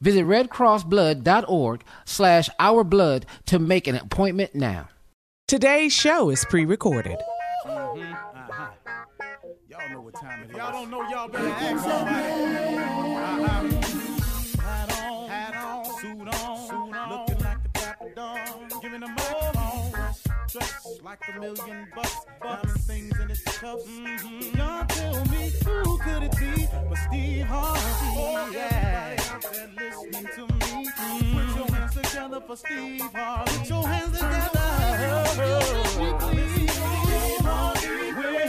Visit redcrossblood.org slash ourblood to make an appointment now. Today's show is pre-recorded. Y'all know what time it is. Y'all don't know y'all better ask somebody. Uh-huh. Dressed like a million bucks. Diamond things in its cuffs. Mm-hmm. Y'all tell me who could it be but Steve Harvey? Oh, yeah. Everybody out there listening to me. Put your hands together for Steve Harvey. Put your hands together. Steve Harvey. When-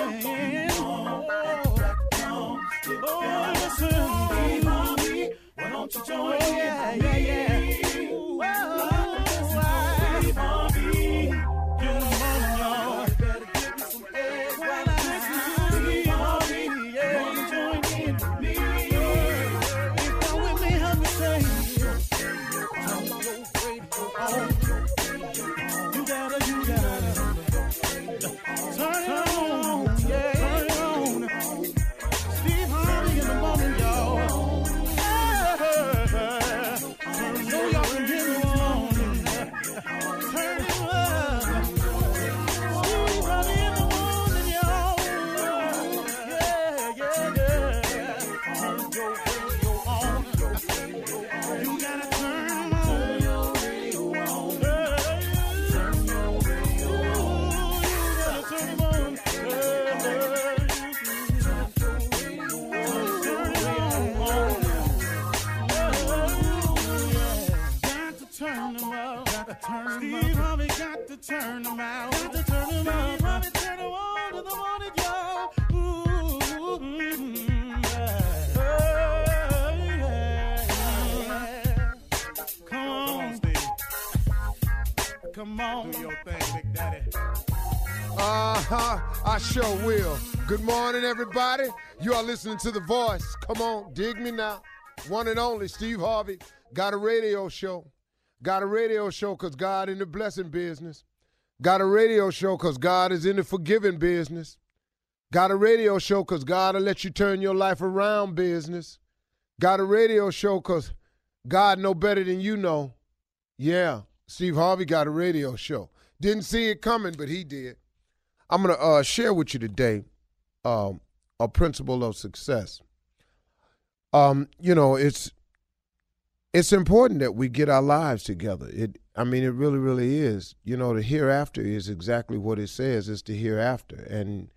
Oh, listen, Steve Harvey. Why don't you join in? Yeah, yeah, yeah. Come on, Steve. Come on. Do your thing, Big Daddy. Uh huh. I sure will. Good morning, everybody. You are listening to The Voice. Come on, dig me now. One and only Steve Harvey. Got a radio show. Got a radio show because God in the blessing business. Got a radio show because God is in the forgiving business. Got a radio show because God will let you turn your life around business. Got a radio show because God know better than you know. Yeah, Steve Harvey got a radio show. Didn't see it coming, but he did. I'm going to uh, share with you today um, a principle of success. Um, you know, it's it's important that we get our lives together. It, I mean, it really, really is. You know, the hereafter is exactly what it says. It's the hereafter, and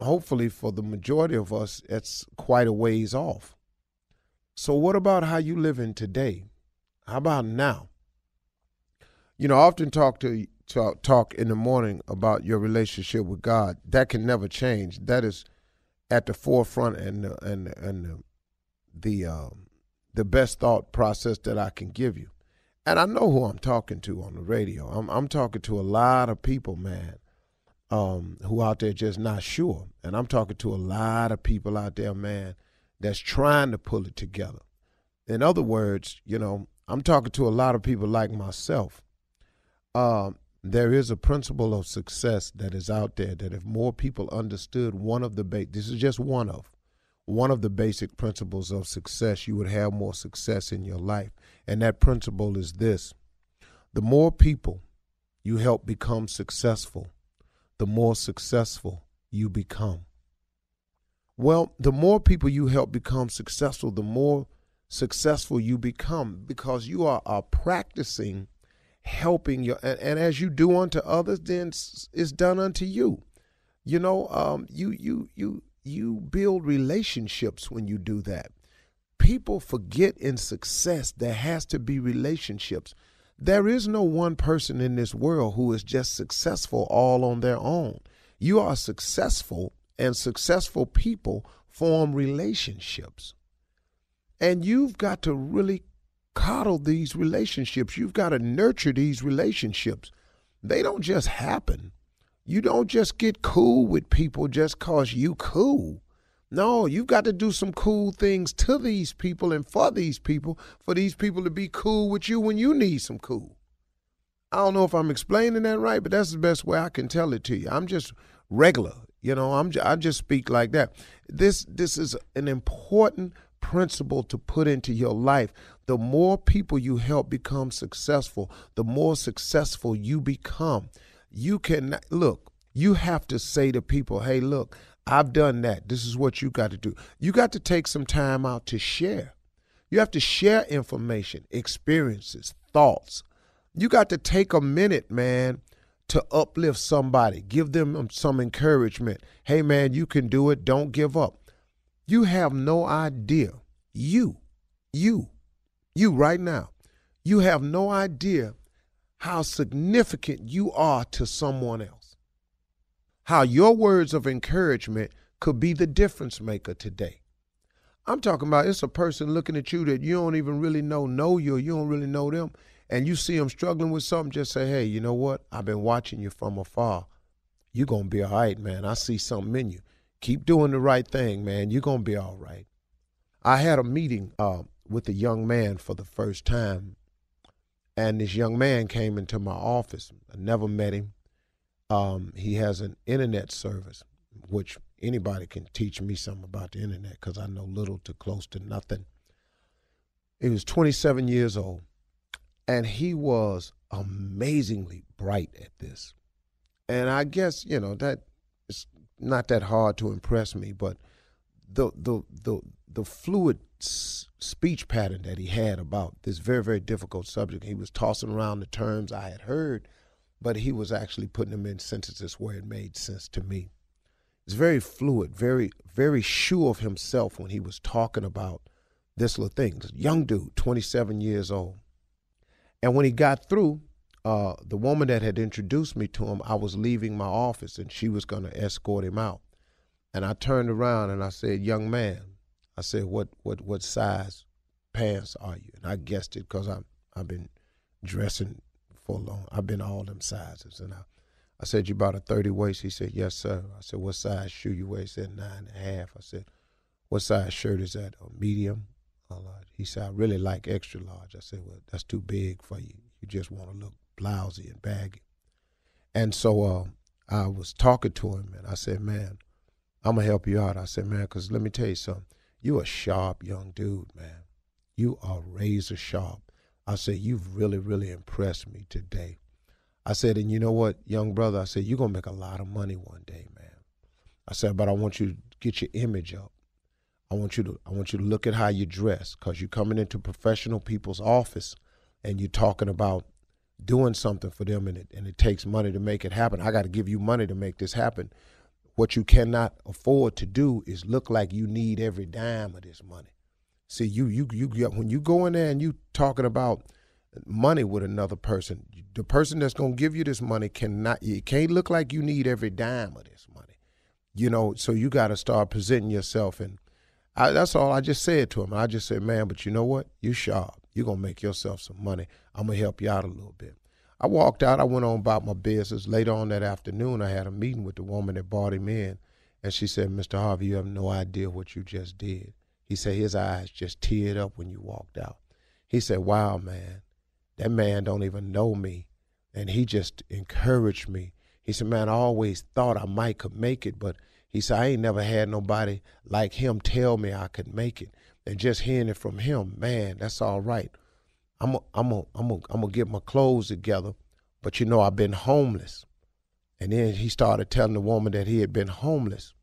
hopefully, for the majority of us, it's quite a ways off. So, what about how you living today? How about now? You know, I often talk to talk, talk in the morning about your relationship with God. That can never change. That is at the forefront and the, and and the the, um, the best thought process that I can give you. And I know who I'm talking to on the radio. I'm I'm talking to a lot of people, man, um, who out there just not sure. And I'm talking to a lot of people out there, man, that's trying to pull it together. In other words, you know, I'm talking to a lot of people like myself. Um, there is a principle of success that is out there that if more people understood one of the ba- this is just one of one of the basic principles of success you would have more success in your life. And that principle is this. The more people you help become successful the more successful you become. Well the more people you help become successful the more successful you become because you are, are practicing helping you and, and, as you do unto others then it's done unto you. You know um, you you you you build relationships when you do that. People forget in success there has to be relationships. There is no one person in this world who is just successful all on their own. You are successful and successful people form relationships. And you've got to really coddle these relationships. You've got to nurture these relationships. They don't just happen. You don't just get cool with people just cause you cool. No, you've got to do some cool things to these people and for these people, for these people to be cool with you when you need some cool. I don't know if I'm explaining that right, but that's the best way I can tell it to you. I'm just regular, you know. I'm I just speak like that. This this is an important principle to put into your life the more people you help become successful, the more successful you become. You can look, you have to say to people, hey, look, I've done that. This is what you got to do. You got to take some time out to share. You have to share information, experiences, thoughts. You got to take a minute, man, to uplift somebody, give them some encouragement. Hey, man, you can do it. Don't give up. You have no idea. You, you you right now, you have no idea how significant you are to someone else. How your words of encouragement could be the difference maker today. I'm talking about it's a person looking at you that you don't even really know, know you, or you don't really know them, and you see them struggling with something, just say, hey, you know what? I've been watching you from afar. You're going to be all right, man. I see something in you. Keep doing the right thing, man. You're going to be all right. I had a meeting uh, with a young man for the first time. And this young man came into my office. I never met him. Um, he has an internet service, which anybody can teach me something about the internet because I know little to close to nothing. He was 27 years old, and he was amazingly bright at this. And I guess you know that not that hard to impress me, but the the the the fluid speech pattern that he had about this very, very difficult subject. He was tossing around the terms I had heard, but he was actually putting them in sentences where it made sense to me. It's very fluid, very, very sure of himself when he was talking about this little thing. This young dude, 27 years old. And when he got through, uh, the woman that had introduced me to him, I was leaving my office and she was going to escort him out. And I turned around and I said, Young man, I said, "What what what size pants are you?" And I guessed it because I I've been dressing for long. I've been all them sizes, and I I said, You bought a 30 waist? He said, Yes, sir. I said, What size shoe you wear? He said, Nine and a half. I said, What size shirt is that? A medium? He said, I really like extra large. I said, Well, that's too big for you. You just want to look blousy and baggy. And so uh, I was talking to him and I said, Man, I'm to help you out. I said, Man, because let me tell you something. You a sharp young dude, man. You are razor sharp. I said, You've really, really impressed me today. I said, and you know what, young brother, I said, you're gonna make a lot of money one day, man. I said, but I want you to get your image up. I want you to I want you to look at how you dress, because you're coming into professional people's office and you're talking about doing something for them and it and it takes money to make it happen. I gotta give you money to make this happen. What you cannot afford to do is look like you need every dime of this money. See, you you you when you go in there and you talking about money with another person. The person that's going to give you this money cannot, it can't look like you need every dime of this money. You know, so you got to start presenting yourself. And I, that's all I just said to him. I just said, man, but you know what? You sharp. You're going to make yourself some money. I'm going to help you out a little bit. I walked out. I went on about my business. Later on that afternoon, I had a meeting with the woman that brought him in. And she said, Mr. Harvey, you have no idea what you just did. He said his eyes just teared up when you walked out. He said, wow, man that man don't even know me. And he just encouraged me. He said, man, I always thought I might could make it, but he said, I ain't never had nobody like him tell me I could make it. And just hearing it from him, man, that's all right. I'm a, I'm a, I'm a, I'm gonna get my clothes together, but you know I've been homeless. And then he started telling the woman that he had been homeless.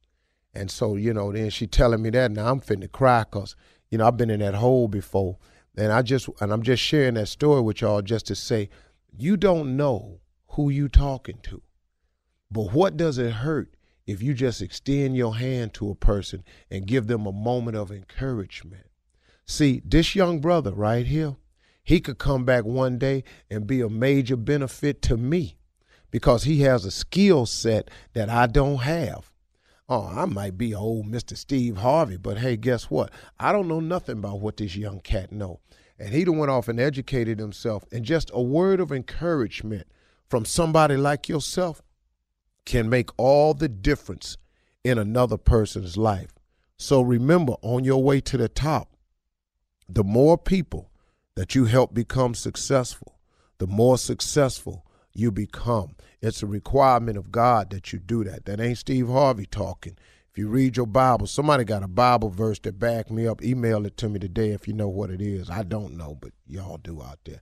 And so, you know, then she telling me that, now I'm finna cry because, you know, I've been in that hole before. And I just and I'm just sharing that story with y'all just to say you don't know who you talking to. But what does it hurt if you just extend your hand to a person and give them a moment of encouragement? See, this young brother right here, he could come back one day and be a major benefit to me because he has a skill set that I don't have. Oh, I might be old Mr. Steve Harvey, but hey, guess what? I don't know nothing about what this young cat know. And he done went off and educated himself. And just a word of encouragement from somebody like yourself can make all the difference in another person's life. So remember, on your way to the top, the more people that you help become successful, the more successful you become. It's a requirement of God that you do that. That ain't Steve Harvey talking. If you read your Bible, somebody got a Bible verse that back me up. Email it to me today if you know what it is. I don't know, but y'all do out there.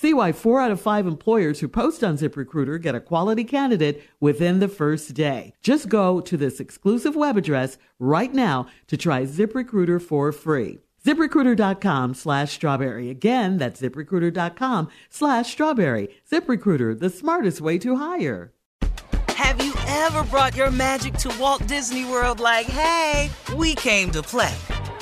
See why four out of five employers who post on ZipRecruiter get a quality candidate within the first day. Just go to this exclusive web address right now to try ZipRecruiter for free. ZipRecruiter.com slash strawberry. Again, that's ziprecruiter.com slash strawberry. ZipRecruiter, the smartest way to hire. Have you ever brought your magic to Walt Disney World like, hey, we came to play?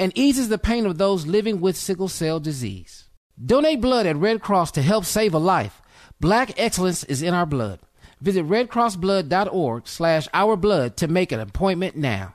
and eases the pain of those living with sickle cell disease. Donate blood at Red Cross to help save a life. Black excellence is in our blood. Visit redcrossblood.org slash ourblood to make an appointment now.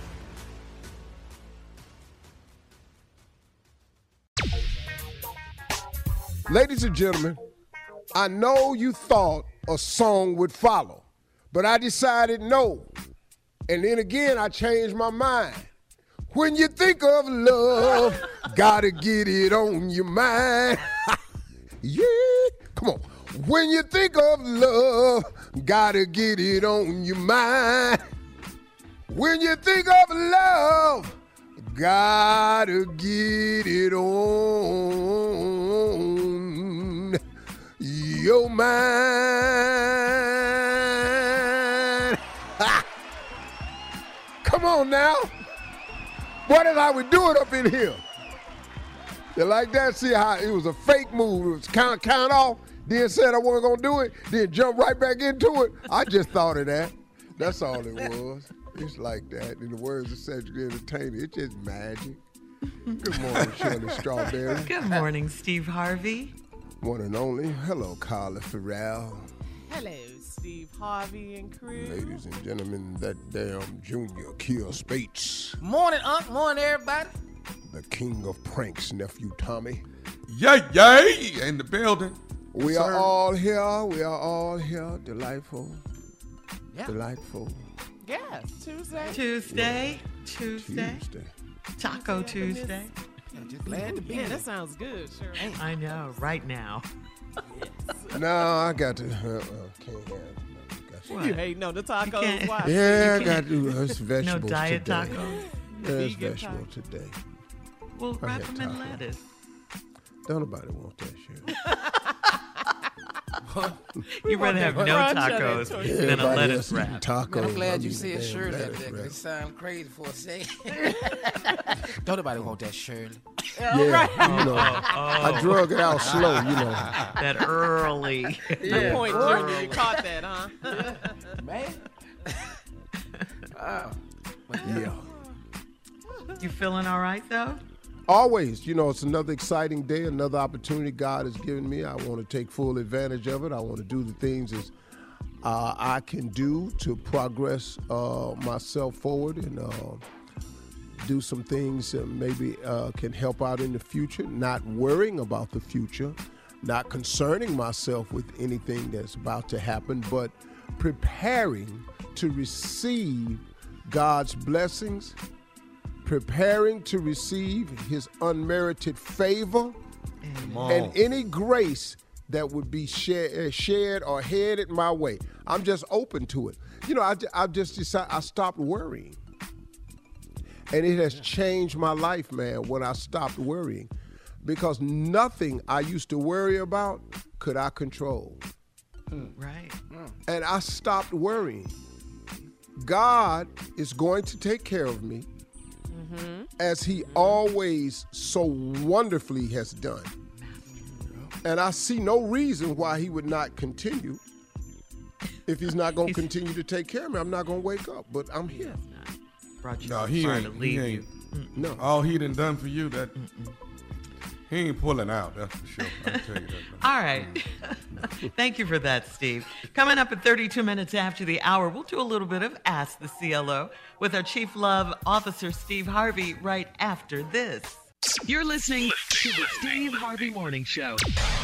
Ladies and gentlemen, I know you thought a song would follow, but I decided no. And then again, I changed my mind. When you think of love, gotta get it on your mind. yeah, come on. When you think of love, gotta get it on your mind. When you think of love, gotta get it on your mind. Ha! Come on now. What is how we do it up in here? You like that? See how it was a fake move. It was count count off, then said I wasn't gonna do it, then jump right back into it. I just thought of that. That's all it was. It's like that. In the words of Cedric the Entertainer, it's just magic. Good morning, Shirley Strawberry. Good morning, Steve Harvey. One and only. Hello, Carla Ferrell. Hello, Steve Harvey and crew. Ladies and gentlemen, that damn Junior Kill Spates, Morning, Unc. Morning, everybody. the king of pranks, nephew Tommy. Yay, yay, in the building. We Yes, are sir. all here. We are all here. Delightful. Yeah. Delightful. Yeah, Tuesday. Tuesday, Tuesday, Tuesday. Taco Tuesday. Just glad to be Yeah, here. that sounds good. Sure. I know, right now. No, I got to. Uh, uh, can't have. no, got to- You hate no the tacos. Why? Yeah, I got to. Uh, it's No diet today. tacos. Yeah, it's vegetable taco. today. Well, I wrap them in lettuce. Don't nobody want that shit. You'd rather have no crunch on it, tacos than a lettuce else wrap. Tacos. I'm glad you eating said damn Shirley up lettuce there, 'cause wrap. it sound crazy for a second. Don't nobody want that Shirley. Yeah, you know, I oh. drug it out slow, you know. That early. Good point, Junior. You caught that, huh? Man. Oh, wow. Yeah. You feeling all right though? Always, you know, it's another exciting day, another opportunity God has given me. I want to take full advantage of it. I want to do the things as uh, I can do to progress uh, myself forward and uh, do some things that maybe uh, can help out in the future. Not worrying about the future, not concerning myself with anything that's about to happen, but preparing to receive God's blessings preparing to receive his unmerited favor and any grace that would be share, uh, shared or headed my way. I'm just open to it. You know, I, I just decided I stopped worrying. And it has changed my life, man, when I stopped worrying. Because nothing I used to worry about could I control. Right. And I stopped worrying. God is going to take care of me Mm-hmm. as he always so wonderfully has done. And I see no reason why he would not continue. If he's not going to continue to take care of me, I'm not going to wake up. But I'm here. Brought you No, so he far ain't. to He leave ain't. you. No. All he done done for you, that he ain't pulling out. That's for sure. I tell you that. All right. Thank you for that, Steve. Coming up at 32 minutes after the hour, we'll do a little bit of Ask the CLO with our Chief Love Officer, Steve Harvey, right after this. You're listening to the Steve Harvey Morning Show.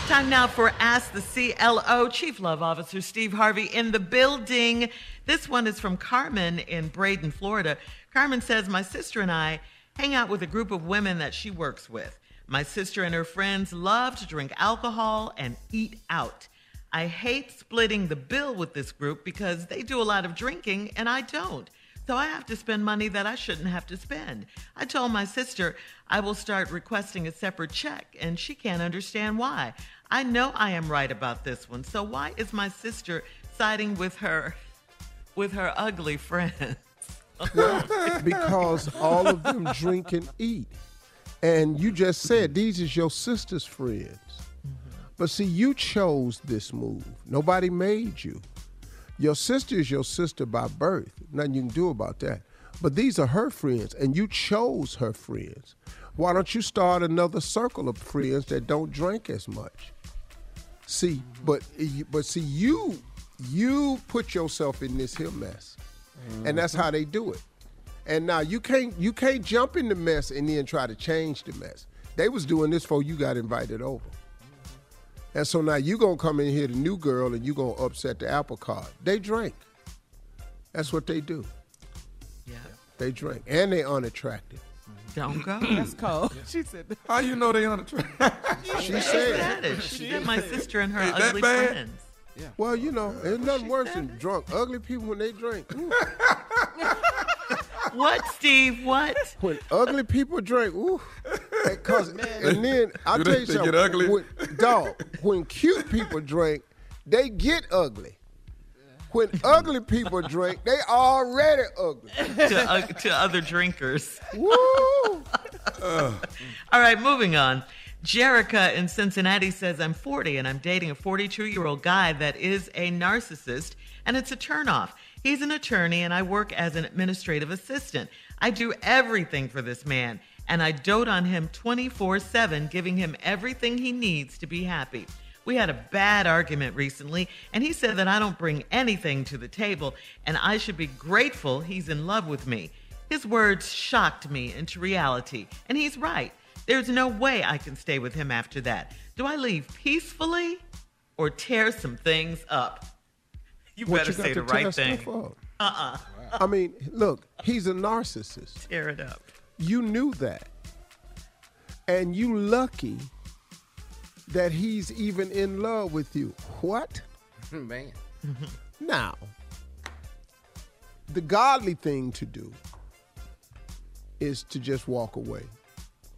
Time now for Ask the CLO. Chief Love Officer Steve Harvey in the building. This one is from Carmen in Braden, Florida. Carmen says, My sister and I hang out with a group of women that she works with. My sister and her friends love to drink alcohol and eat out. I hate splitting the bill with this group because they do a lot of drinking and I don't. So I have to spend money that I shouldn't have to spend. I told my sister I will start requesting a separate check, and she can't understand why. I know I am right about this one. So why is my sister siding with her with her ugly friends? because all of them drink and eat. And you just said these is your sister's friends. But see, you chose this move. Nobody made you. Your sister is your sister by birth. Nothing you can do about that. But these are her friends, and you chose her friends. Why don't you start another circle of friends that don't drink as much? See, but but see, you you put yourself in this here mess, and that's how they do it. And now you can't you can't jump in the mess and then try to change the mess. They was doing this before you got invited over. And so now you gonna come in here, the new girl, and you gonna upset the apple cart. They drink. That's what they do. Yeah. They drink, and they unattractive. Don't go. That's cold. She said, How you know they unattractive?" She She said. said it. She said my sister and her Ain't that ugly bad? friends. Well, you know, there's nothing worse than drunk, ugly people when they drink. Ooh. What, Steve? What? When ugly people drink, ooh, because and then I'll tell they- you they something. get ugly? When, dog, when cute people drink, they get ugly. When ugly people drink, they already ugly. to, uh, to other drinkers. Woo! All right, moving on. Jerica in Cincinnati says, I'm 40 and I'm dating a 42 year old guy that is a narcissist, and it's a turnoff. He's an attorney, and I work as an administrative assistant. I do everything for this man, and I dote on him 24 7, giving him everything he needs to be happy. We had a bad argument recently, and he said that I don't bring anything to the table, and I should be grateful he's in love with me. His words shocked me into reality, and he's right. There's no way I can stay with him after that. Do I leave peacefully or tear some things up? You What better you got say to the right thing. stuff up? Uh-uh. I mean, look, he's a narcissist. Tear it up. You knew that. And you lucky that he's even in love with you. What? Man. Now, the godly thing to do is to just walk away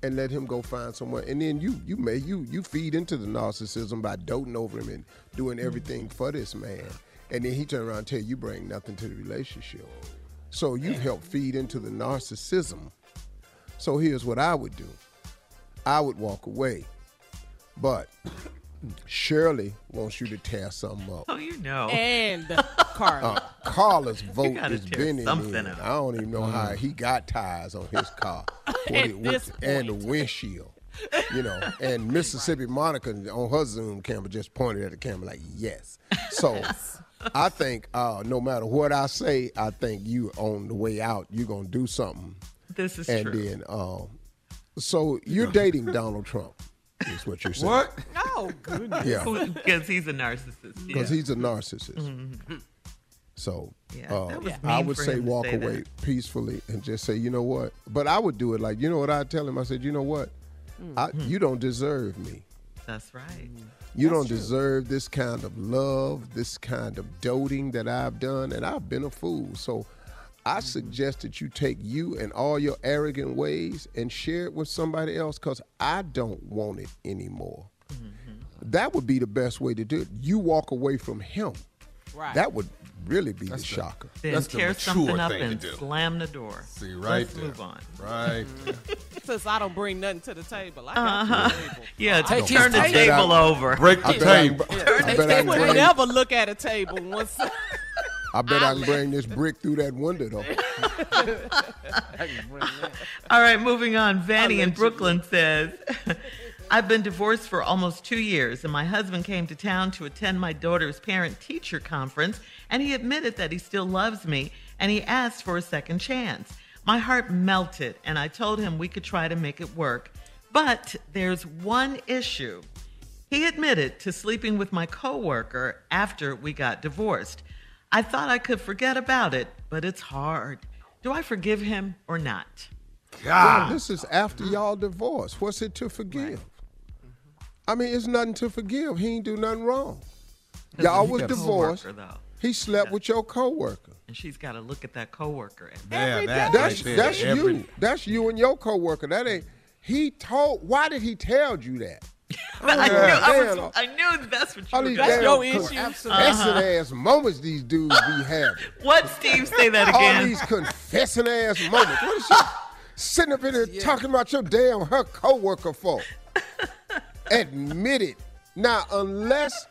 and let him go find someone. And then you you may you you feed into the narcissism by doting over him and doing everything for this man. And then he turn around and tell you you bring nothing to the relationship. So you help feed into the narcissism. So here's what I would do. I would walk away. But Shirley wants you to tear something up. Oh, you know. And Carla. Uh, Carla's vote is bending something in. up. I don't even know how he got tires on his car. At it- what- this and the windshield. You know, and Mississippi Monica on her Zoom camera just pointed at the camera like, yes. So I think uh, no matter what I say, I think you on the way out, you're going to do something. This is true. and true. then, um, so you're dating Donald Trump, is what you're saying. What? Oh, goodness. Yeah. Because he's a narcissist. because yeah. he's a narcissist. So Yeah, uh, I would say walk say away that. peacefully and just say, you know what? But I would do it like, you know what I'd tell him? I said, you know what? Mm-hmm. you don't deserve me. That's right. You don't deserve this kind of love, this kind of doting that I've done, and I've been a fool. So I mm-hmm. suggest that you take you and all your arrogant ways and share it with somebody else because I don't want it anymore. Mm-hmm. That would be the best way to do it. You walk away from him. Right. That would really be That's the the- shocker. Then That's tear mature something up and slam the door. See, right Let's there. move on. Right there. Since I don't bring nothing to the table, I got Uh-huh. the table. Yeah, Take turn his the table. table over. Break the bet I can, table. I bet I They can would bring, never look at a table once. I bet I can bring this brick through that window though. All right, moving on. Vanny in Brooklyn says, I've been divorced for almost two years, and my husband came to town to attend my daughter's parent teacher conference, and he admitted that he still loves me, and he asked for a second chance. My heart melted, and I told him we could try to make it work. But there's one issue. He admitted to sleeping with my coworker after we got divorced. I thought I could forget about it, but it's hard. Do I forgive him or not? Well, this is after y'all divorced. What's it to forgive? I mean, it's nothing to forgive. He ain't do nothing wrong. Y'all was a divorced. Coworker, though. He slept with your coworker. And she's got to look at that coworker. And Yeah, that That's that's Every- you. That's you and your coworker. That ain't. He told. Why did he tell you that? I, knew, I, was, I knew that's what you All were these That's damn your issue. confessing Uh-huh. ass moments these dudes be having. What, Steve? Say that again. All these confessing ass moments. What is she sitting up in here talking about your damn her coworker for? Admit it. Now, unless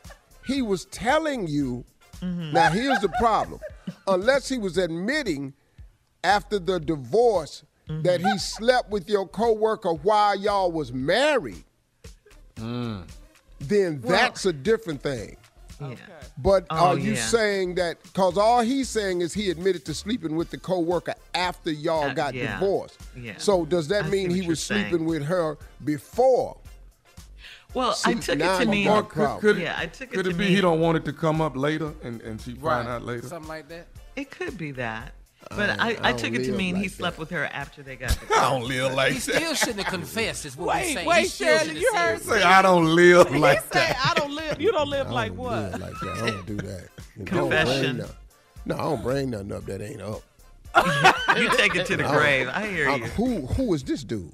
he was telling you, now here's the problem. Unless he was admitting after the divorce that he slept with your coworker while y'all was married, then that's a different thing. Yeah. But Oh, are you yeah. saying that because all he's saying is he admitted to sleeping with the coworker after y'all Uh, got yeah. divorced? Yeah. So does that I mean he was sleeping saying. with her before? Well, I took it to you mean. got could, could, Yeah, I took it could to it be mean- he don't want it to come up later and, and she Right. find out later? Something like that. It could be that. Uh, but I- I, I I, took it to live mean he slept that. with her after they got divorced. I don't live like that. He still shouldn't have confessed, is what we're saying. wait, he still Shirley, you heard it. Say I don't live He like said, that. I don't live. You don't live I like don't what? live like that. I don't do that. You Confession. Don't bring nothing- no, I don't bring nothing up that ain't up. you take it to the grave. I hear I'm- you. who who is this dude?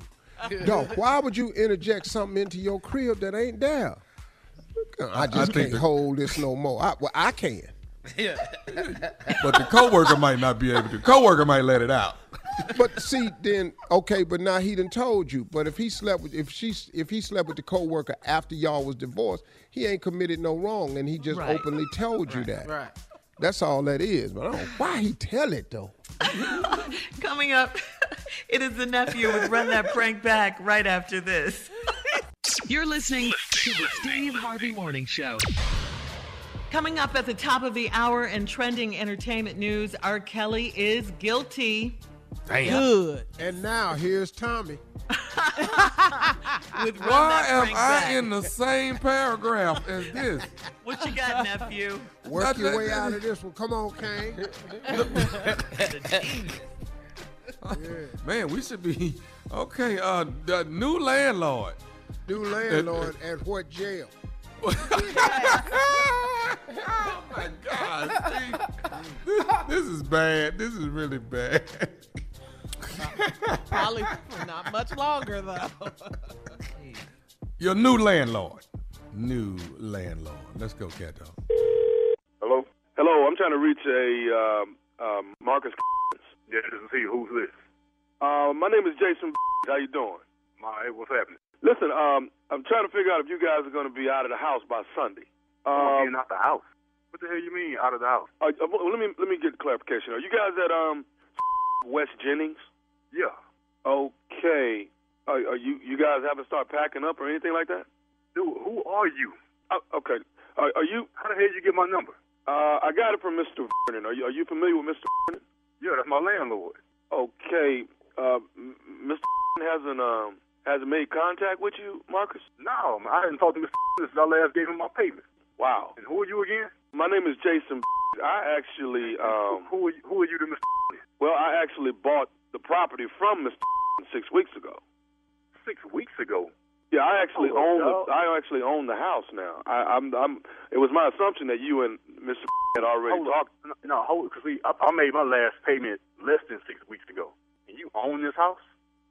Dog, why would you interject something into your crib that ain't there? I just think can't the- hold this no more. I, well, I can. Yeah. but the coworker might not be able to. Coworker might let it out. But see, then okay, but now he done told you. But if he slept with if she if he slept with the coworker after y'all was divorced, he ain't committed no wrong, and he just Right. openly told you that. Right. That's all that is. But I don't know why he tell it though. Coming up, it is the nephew with Run That Prank Back right after this. You're listening to the Steve Harvey Morning Show. Coming up at the top of the hour and trending entertainment news, R. Kelly is guilty. Good. And now here's Tommy. With Why am I Back. in the same paragraph as this? What you got, nephew? Work That- your that- way that- out of this one. Come on, Kane. Man, we should be okay. Uh, the new landlord. New landlord at what jail? oh my God, This, this is bad. This is really bad. Probably not much longer though. Your new landlord. New landlord. Let's go, cat dog. Hello? Hello, I'm trying to reach a um, um, Marcus. Yes, this is he. Who's this? Uh, my name is Jason. How you doing? My, hey, what's happening? Listen, um, I'm trying to figure out if you guys are going to be out of the house by Sunday. I'm Um, out the house. What the hell you mean out of the house? uh, uh, let me let me get clarification. Are you guys at um West Jennings? Yeah. Okay. Are, are you you guys haven't started packing up or anything like that? Dude, who are you? Uh, okay. Are, are you? How the hell did you get my number? Uh, I got it from Mr. Vernon. Are you are you familiar with Mr. Vernon? Yeah, that's my landlord. Okay. Uh, Mr. hasn't um hasn't made contact with you, Marcus? No, I hadn't talked to Mr. since I last gave him my payment. Wow. And who are you again? My name is Jason. I actually um Who are you, who are you to Mr. well I actually bought the property from Mr. six weeks ago. Six weeks ago? Yeah, I actually Oh, own the I actually own the house now. I, I'm I'm. It was my assumption that you and Mr. had already Hold talked. on. No, no hold because we I, I made my last payment less than six weeks ago. And you own this house?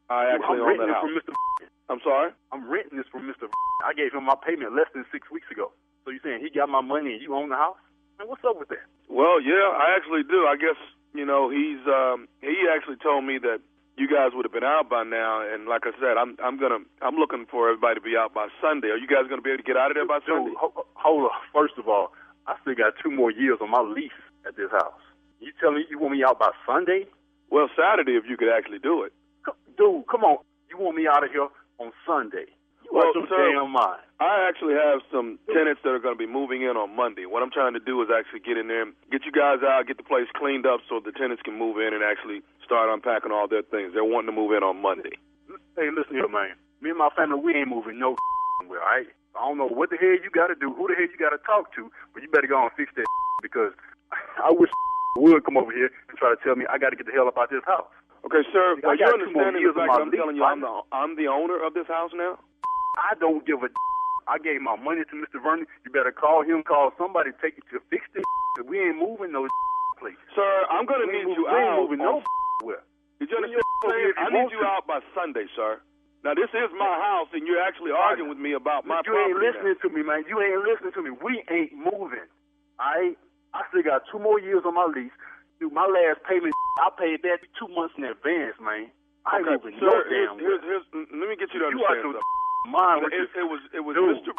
I actually I'm own renting that house. from Mr. I'm sorry. I'm renting this from Mr. I gave him my payment less than six weeks ago. So you saying he got my money and you own the house? Man, what's up with that? Well, yeah, I actually do. I guess you know he's um he actually told me that you guys would have been out by now, and like I said, I'm I'm gonna I'm looking for everybody to be out by Sunday. Are you guys gonna be able to get out of there by Sunday? Dude, ho- hold on. First of all, I still got two more years on my lease at this house. You telling me you want me out by Sunday? Well, Saturday if you could actually do it. Dude, come on. You want me out of here on Sunday? Well, your sir, damn mind. I actually have some tenants that are going to be moving in on Monday. What I'm trying to do is actually get in there, and get you guys out, get the place cleaned up so the tenants can move in and actually start unpacking all their things. They're wanting to move in on Monday. Hey, listen here, man. Me and my family, we ain't moving no where, all right? I don't know what the hell you got to do, who the hell you got to talk to, but you better go and fix that because I wish would come over here and try to tell me I got to get the hell up out this house. Okay, sir, are you got two more understanding the fact that I'm telling you I'm the. I'm the owner of this house now? I don't give a. I gave my money to Mr. Vernon. You better call him, call somebody, take it to fix this. We ain't moving no place. Sir, I'm going to ain't need you moving- we ain't moving no where. Did you understand? what I'm over here saying? if you I need you out by Sunday, sir. Now, this is my house, and you're actually arguing with me about my you property. ain't now. listening to me, man. You ain't listening to me. We ain't moving. I I still got two more years on my lease. Dude, my last payment, I paid that two months in advance, man. I ain't Okay, moving sir, no here's, damn here's, well. here's, let me get you to You out understand something. it, it was it was Dude. Mr.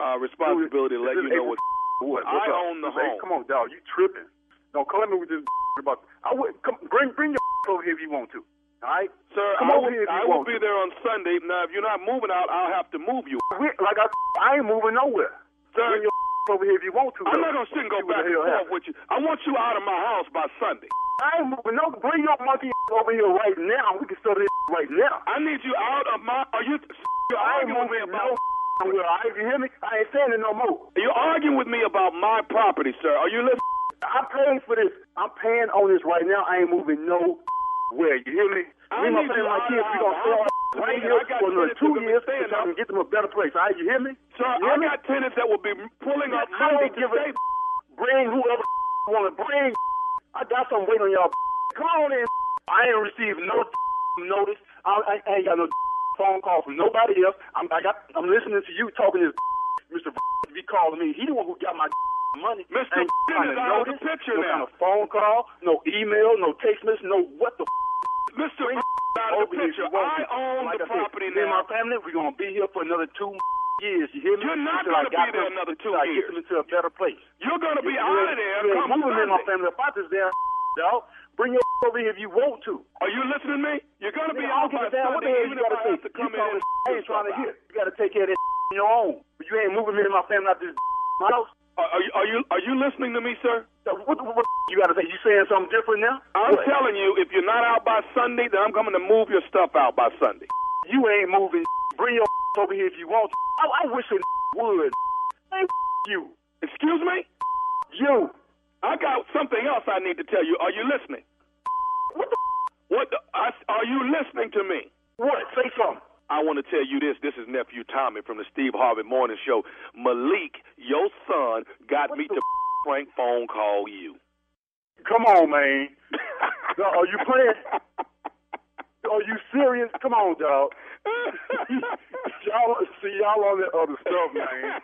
Uh, responsibility to let you know what. What? I up? own the ain't- home. Come on, dog. You tripping? Don't come at me with this about. I would come bring bring your over here if you want to. All right, Sir, Come I over will, here if you I will be to. there on Sunday. Now, if you're not moving out, I'll have to move you. Like I, I ain't moving nowhere. Sir, Bring your over here if you want to. I'm not gonna sit and go back and forth with you. I want you out of my house by Sunday. I ain't moving no. Bring your monkey over here right now. We can start this right now. I need you out of my. Are you? You're I ain't arguing with me moving about. no. Well, I you hear me? I ain't saying it no more. You're arguing with me about my property, sir. Are you listening? I'm paying for this. I'm paying on this right now. I ain't moving no where. You hear me? I me and my need family, you my kids, we gonna on right I here got for another two that will be years I up. can get them a better place. All right, you hear me? Sir, You hear I me? got tenants that will be pulling up I Monday don't give a bring whoever want to bring. I got something waiting on y'all. Come on in. I ain't received no notice. I, I ain't got no phone call from nobody else. I'm, I got. I'm listening to you talking to this Mr. be calling me. He the one who got my money. Mr. Ain't is out of the picture no now. kind of phone call, no email, no text message, no what the. Mr. Bring out of the picture. I own Like the I said, property me and my family, we're gonna be here for another two years. You hear me? You're not Until gonna be there them- another two until I years. get them into a better place. You're gonna be You out of there You ain't moving me and my Sunday. family about this damn dog. Bring your over here if you want to. Are you listening to me? You're gonna be out by give what the hell you gotta say. to come you in and I ain't trying to hear. You gotta take care of that on your own. But you ain't moving me and my family out this house. Are, are you are you are you listening to me, sir? What, what, what you gotta say? You saying something different now? I'm What? telling you, if you're not out by Sunday, then I'm coming to move your stuff out by Sunday. You ain't moving. Bring your over here if you want. I, I wish it would. Hey, you. Excuse me? You. I got something else I need to tell you. Are you listening? What the? What? The, I, are you listening to me? What? Say something. I want to tell you this. This is nephew Tommy from the Steve Harvey Morning Show. Malik, your son, got me to prank phone call you. Come on, man. Are you playing? Are you serious? Come on, dog. y'all see y'all on that other stuff, man.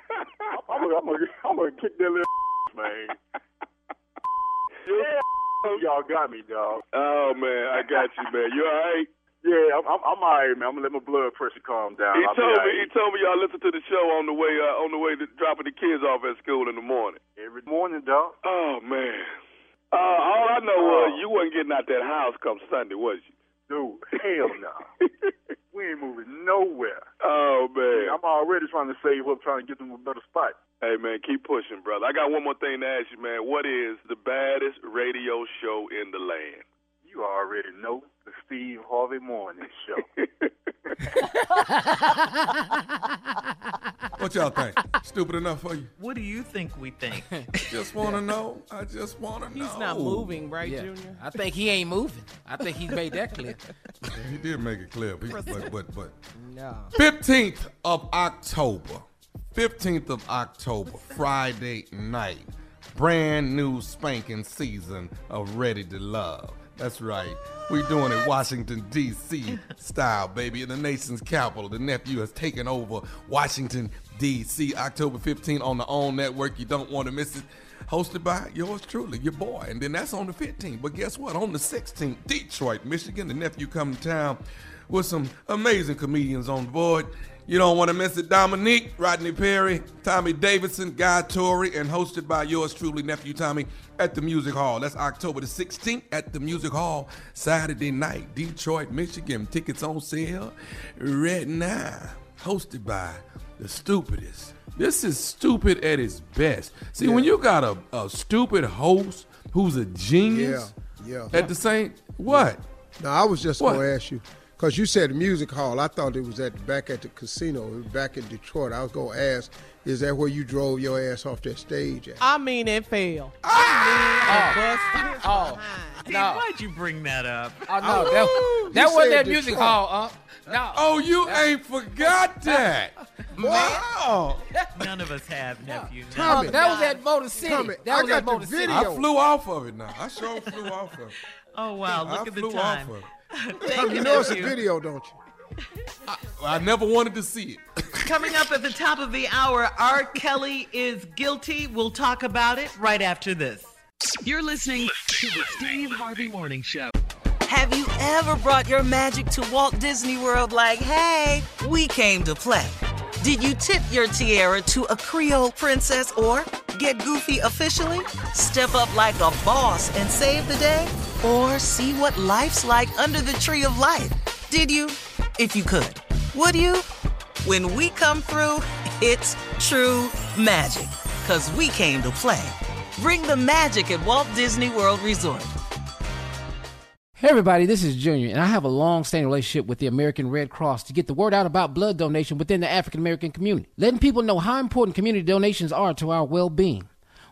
I'm gonna, I'm gonna, I'm gonna kick that little man. Yeah, y'all got me, dog. oh man, I got you, man. You all right? Yeah, I'm, I'm, I'm all right, man. I'm gonna let my blood pressure calm down. He I'll told me. He told me y'all listen to the show on the way uh, on the way to dropping the kids off at school in the morning. every morning, dog. Oh man. Uh, all I know was you wasn't getting out that house come Sunday, was you? Dude, hell no. we ain't moving nowhere. Oh man. I'm already trying to save up, trying to get them a better spot. Hey man, keep pushing, brother. I got one more thing to ask you, man. What is the baddest radio show in the land? You already know the Steve Harvey Morning Show. What y'all think? Stupid enough for you? What do you think we think? Just want to know. I just want to know. He's not moving, right, Yeah. Junior? I think he ain't moving. I think he's made that clear. Yeah, he did make it clear, but but but, but. No. 15th of October. 15th of October, Friday night. Brand new spanking season of Ready to Love. That's right. we doing it Washington, D.C. style, baby. In the nation's capital. The nephew has taken over Washington, D.C. October 15th on the OWN network. You don't want to miss it. Hosted by yours truly, your boy. And then that's on the 15th. But guess what? On the 16th, Detroit, Michigan, the nephew coming to town with some amazing comedians on board. You don't want to miss it. Dominique, Rodney Perry, Tommy Davidson, Guy Torrey, and hosted by yours truly, Nephew Tommy, at the Music Hall. That's October the 16th at the Music Hall, Saturday night, Detroit, Michigan. Tickets on sale right now. Hosted by the stupidest. This is stupid at its best. See, when you got a, a stupid host who's a genius Yeah, yeah. at the same, what? No, I was just going to ask you because you said music hall. I thought it was at back at the casino, back in Detroit. I was going to ask, is that where you drove your ass off that stage at? I mean, it failed. Oh, oh, no. why'd you bring that up? Oh no, Ooh, that, that you wasn't that music Detroit. hall, uh. No. Oh, you ain't forgot that. wow. None of us have nephew. No, Tommy. that was at Motor City. Tommy, that I was got at the Motor City. I flew off of it now. I sure flew off of it. Oh wow, I look at the flew time. off of it. Thank you, you know it's a video, don't you? I never wanted to see it. Coming up at the top of the hour, R. Kelly is guilty. We'll talk about it right after this. You're listening to the Steve Harvey Morning Show. Have you ever brought your magic to Walt Disney World like, hey, we came to play? Did you tip your tiara to a Creole princess or get goofy officially? Step up like a boss and save the day? Or see what life's like under the tree of life? Did you? If you could. Would you? When we come through, it's true magic. Cause we came to play. Bring the magic at Walt Disney World Resort. Hey everybody, this is Junior, and I have a long-standing relationship with the American Red Cross to get the word out about blood donation within the African American community, letting people know how important community donations are to our well-being.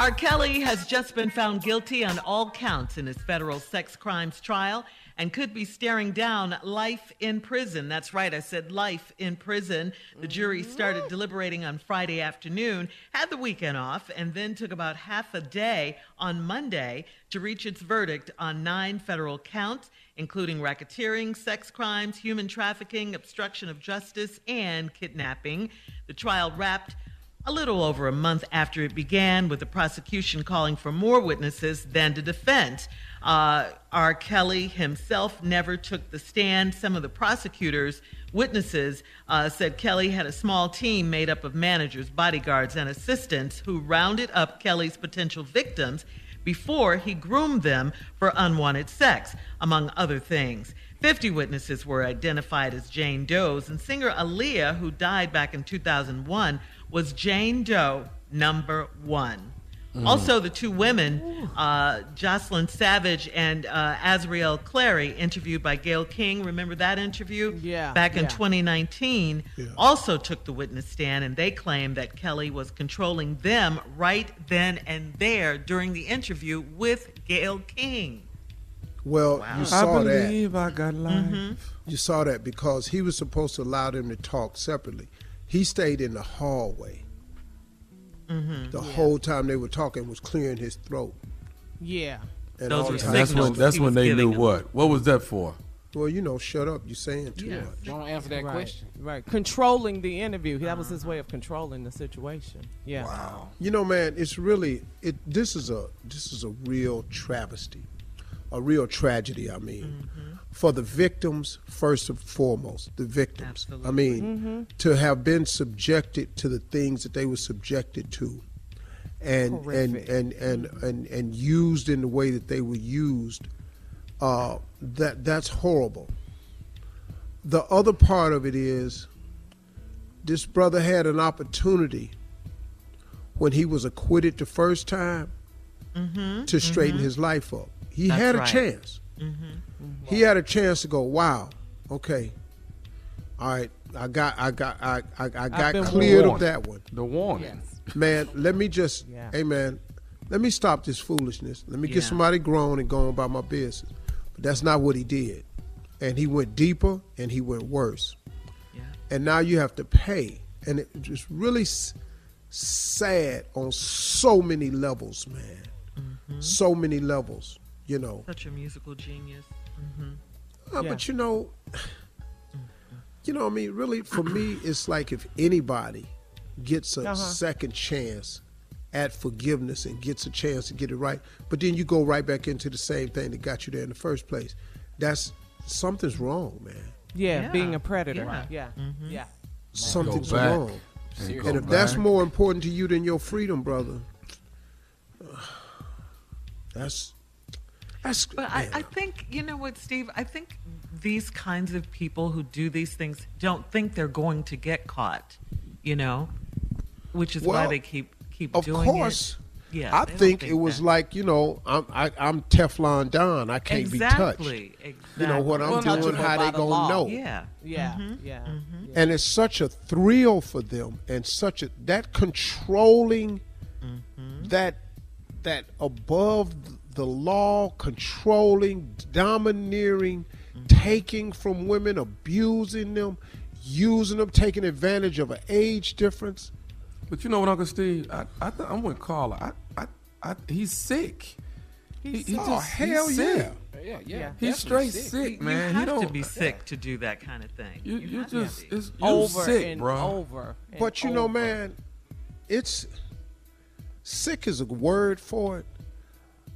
R. Kelly has just been found guilty on all counts in his federal sex crimes trial and could be staring down life in prison. That's right, I said life in prison. The jury mm-hmm. started deliberating on Friday afternoon, had the weekend off, and then took about half a day on Monday to reach its verdict on nine federal counts, including racketeering, sex crimes, human trafficking, obstruction of justice, and kidnapping. The trial wrapped a little over a month after it began, with the prosecution calling for more witnesses than the defense. Uh, R. Kelly himself never took the stand. Some of the prosecutors' witnesses uh, said Kelly had a small team made up of managers, bodyguards, and assistants who rounded up Kelly's potential victims before he groomed them for unwanted sex, among other things. 50 witnesses were identified as Jane Doe's, and singer Aaliyah, who died back in 2001, was Jane Doe number one. Mm. Also, the two women, uh, Jocelyn Savage and uh, Azriel Clary, interviewed by Gayle King. Remember that interview? Yeah. Back in yeah. 2019, also took the witness stand, and they claimed that Kelly was controlling them right then and there during the interview with Gayle King. Well, Wow. you I saw that. believe I got life. Mhm. You saw that because he was supposed to allow them to talk separately. He stayed in the hallway. Mm-hmm. The whole time they were talking was clearing his throat. Yeah. And Those were the That's when that's when they knew what. What was that for? Well, you know, shut up. You're saying too Yeah. much. Don't answer that right. question. Right. Controlling the interview. That was his way of controlling the situation. Yeah. Wow. You know, man, it's really it. This is a this is a real travesty, a real tragedy. I mean, Mm-hmm. for the victims first and foremost, the victims. I mean, Mm-hmm. to have been subjected to the things that they were subjected to, and and, and and and and used in the way that they were used. Uh, that that's horrible. The other part of it is, this brother had an opportunity when he was acquitted the first time Mm-hmm. to straighten his life up. He That's had a right. chance. Mm-hmm. He had a chance to go, wow, okay, all right, I got, I got, I, I, I got been cleared of that one. The warning. Man, let me just, Yeah. hey man, let me stop this foolishness. Let me Yeah. get somebody grown and going about my business. But that's not what he did. And he went deeper and he went worse. Yeah. And now you have to pay. And it just really s- sad on so many levels, man. Mm-hmm. So many levels, you know. Such a musical genius. Mm-hmm. Uh, Yeah. But you know, you know, I mean, really, for me, it's like if anybody gets a Uh-huh. second chance at forgiveness and gets a chance to get it right, but then you go right back into the same thing that got you there in the first place. That's something's wrong, man. Yeah. Yeah. Being a predator. Yeah. Yeah. Mhm. Yeah. Something's wrong. And And go if that's more important to you than your freedom, brother, that's that's. But I. I think, you know what, Steve? I think these kinds of people who do these things don't think they're going to get caught, you know? Which is why they keep keep of doing course. it. Yeah. I they don't think, it was that. like you know I'm I, I'm Teflon Don. I can't be touched. Exactly. You know what I'm Well, doing? How they the gonna law. know? Yeah. Yeah. Mm-hmm. Yeah. And it's such a thrill for them, and such a that controlling, Mm-hmm. that that above the law, controlling, domineering, Mm-hmm. taking from women, abusing them, using them, taking advantage of an age difference. But you know what, Uncle Steve? I, I th- I'm with Carla. I, I, I, he's sick. He, he Oh, hell he's yeah. sick. Yeah, yeah. He's straight definitely sick, You man. have he don't to be sick to do that kind of thing. You, you, have to just, be. it's, you Over sick, and bro. over. and But you know, man, it's sick is a word for it.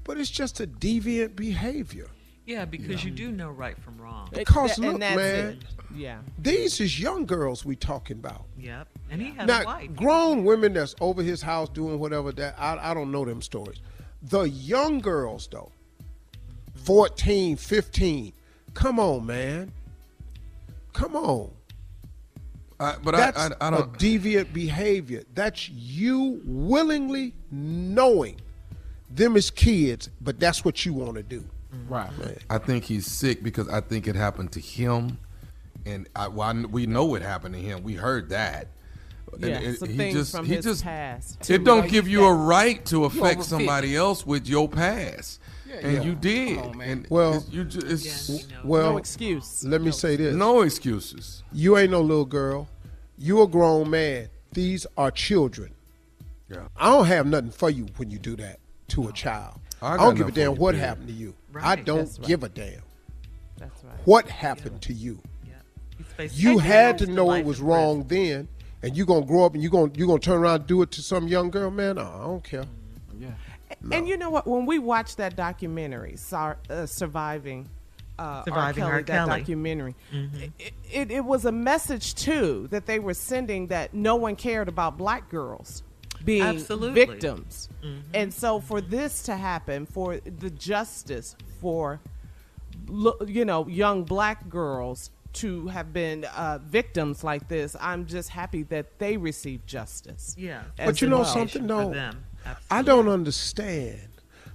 But it's just a deviant behavior. Yeah, because you do know right from wrong. Because and look, that's man, it. Yeah. these is young girls we talking about. Yep. And he had now, a wife. grown women that's over his house doing whatever that I, I don't know them stories. The young girls though, 14, 15, come on, man. Come on. I, but That's I don't. A deviant behavior. That's you willingly knowing them as kids, but that's what you want to do. Right. I think he's sick because I think it happened to him, and I, well, I, we know it happened to him. We heard that. And Yeah, it- some he things just, from he his just, past, It too. don't Like give you you a right to affect somebody else with your past, and yeah. you did. Come on, man. and Well, it's, you just, it's, Well, No excuse. Let me say this. no excuses. You ain't no little girl. You a grown man. These are children. Yeah. I don't have nothing for you when you do that to a child. I I, don't give a damn what period. happened to you. I don't That's right. give a damn That's right. what happened to you. He's facing You had to know it was in wrong then, and you're gonna grow up and you're gonna you gonna turn around and do it to some young girl, man. No, I don't care. Yeah. And you know what? When we watched that documentary, Sar- uh, surviving, uh, Surviving R. Kelly, R. that Kelly. documentary, it, it, it was a message too that they were sending that no one cared about black girls being Absolutely. victims, and so for this to happen, for the justice for you know young black girls to have been uh, victims like this, I'm just happy that they received justice. Yeah. But you know well. something, for though. I don't understand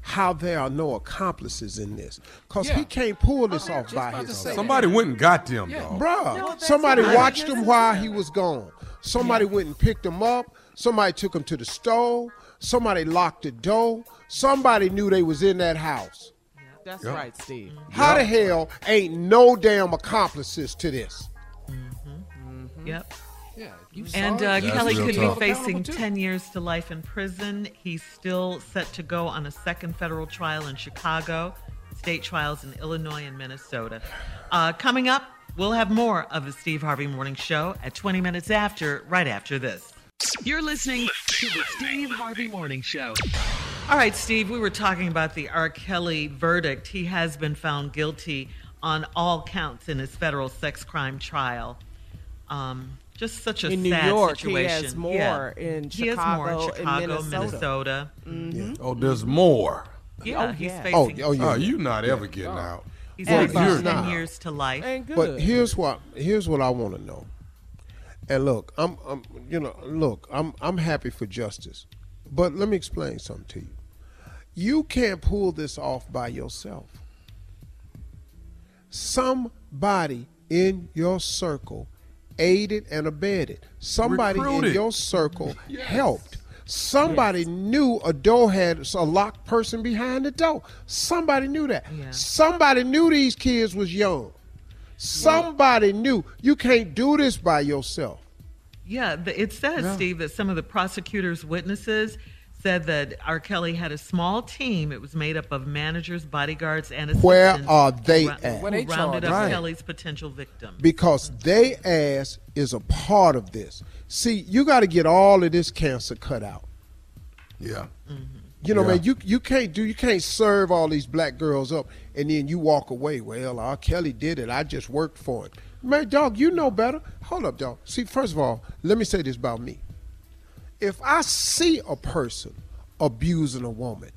how there are no accomplices in this, cause Yeah. he can't pull this off by about to himself. say Somebody went and got them, Yeah. dog. Bruh, No, somebody watched This him while he was gone. Somebody went and picked him up. Somebody took him to the store. Somebody locked the door. Somebody knew they was in that house. That's Yep. right, Steve. How the hell ain't no damn accomplices to this? Yep. Yeah. You And uh, Kelly could tough. be facing 10 years to life in prison. He's still set to go on a second federal trial in Chicago, state trials in Illinois and Minnesota. Uh, coming up, we'll have more of the Steve Harvey Morning Show at 20 minutes after, right after this. You're listening to the Steve Harvey Morning Show. All right, Steve, we were talking about the R. Kelly verdict. He has been found guilty on all counts in his federal sex crime trial. Um, just such a In New sad York, he situation. has more Yeah. in he has more in Chicago and Chicago, Minnesota. Minnesota. Oh, there's more. Yeah, Oh, he's yeah. facing. Oh, oh, yeah. Oh, you not ever getting out. He's Well, facing 10 years to life. Ain't good. But here's what here's what I want to know. And look, I'm, I'm you know look, I'm I'm happy for justice, but let me explain something to you. You can't pull this off by yourself. Somebody in your circle aided and abetted. Somebody in your circle helped. Somebody knew a door had a locked person behind the door. Somebody knew that. Yeah. Somebody knew these kids was young. Somebody knew you can't do this by yourself. Yeah, the, it says, Steve, that some of the prosecutor's witnesses said that R. Kelly had a small team. It was made up of managers, bodyguards, and assistants. Where are they who, ra- at? who they rounded up. Right. Kelly's potential victims. because they ass is a part of this. See, you got to get all of this cancer cut out. Yeah. Mm-hmm. You know, Yeah. man, you you can't do you can't serve all these black girls up and then you walk away. Well, R. Kelly did it. I just worked for it. Man, dog, you know better. Hold up, dog. See, first of all, let me say this about me. If I see a person abusing a woman,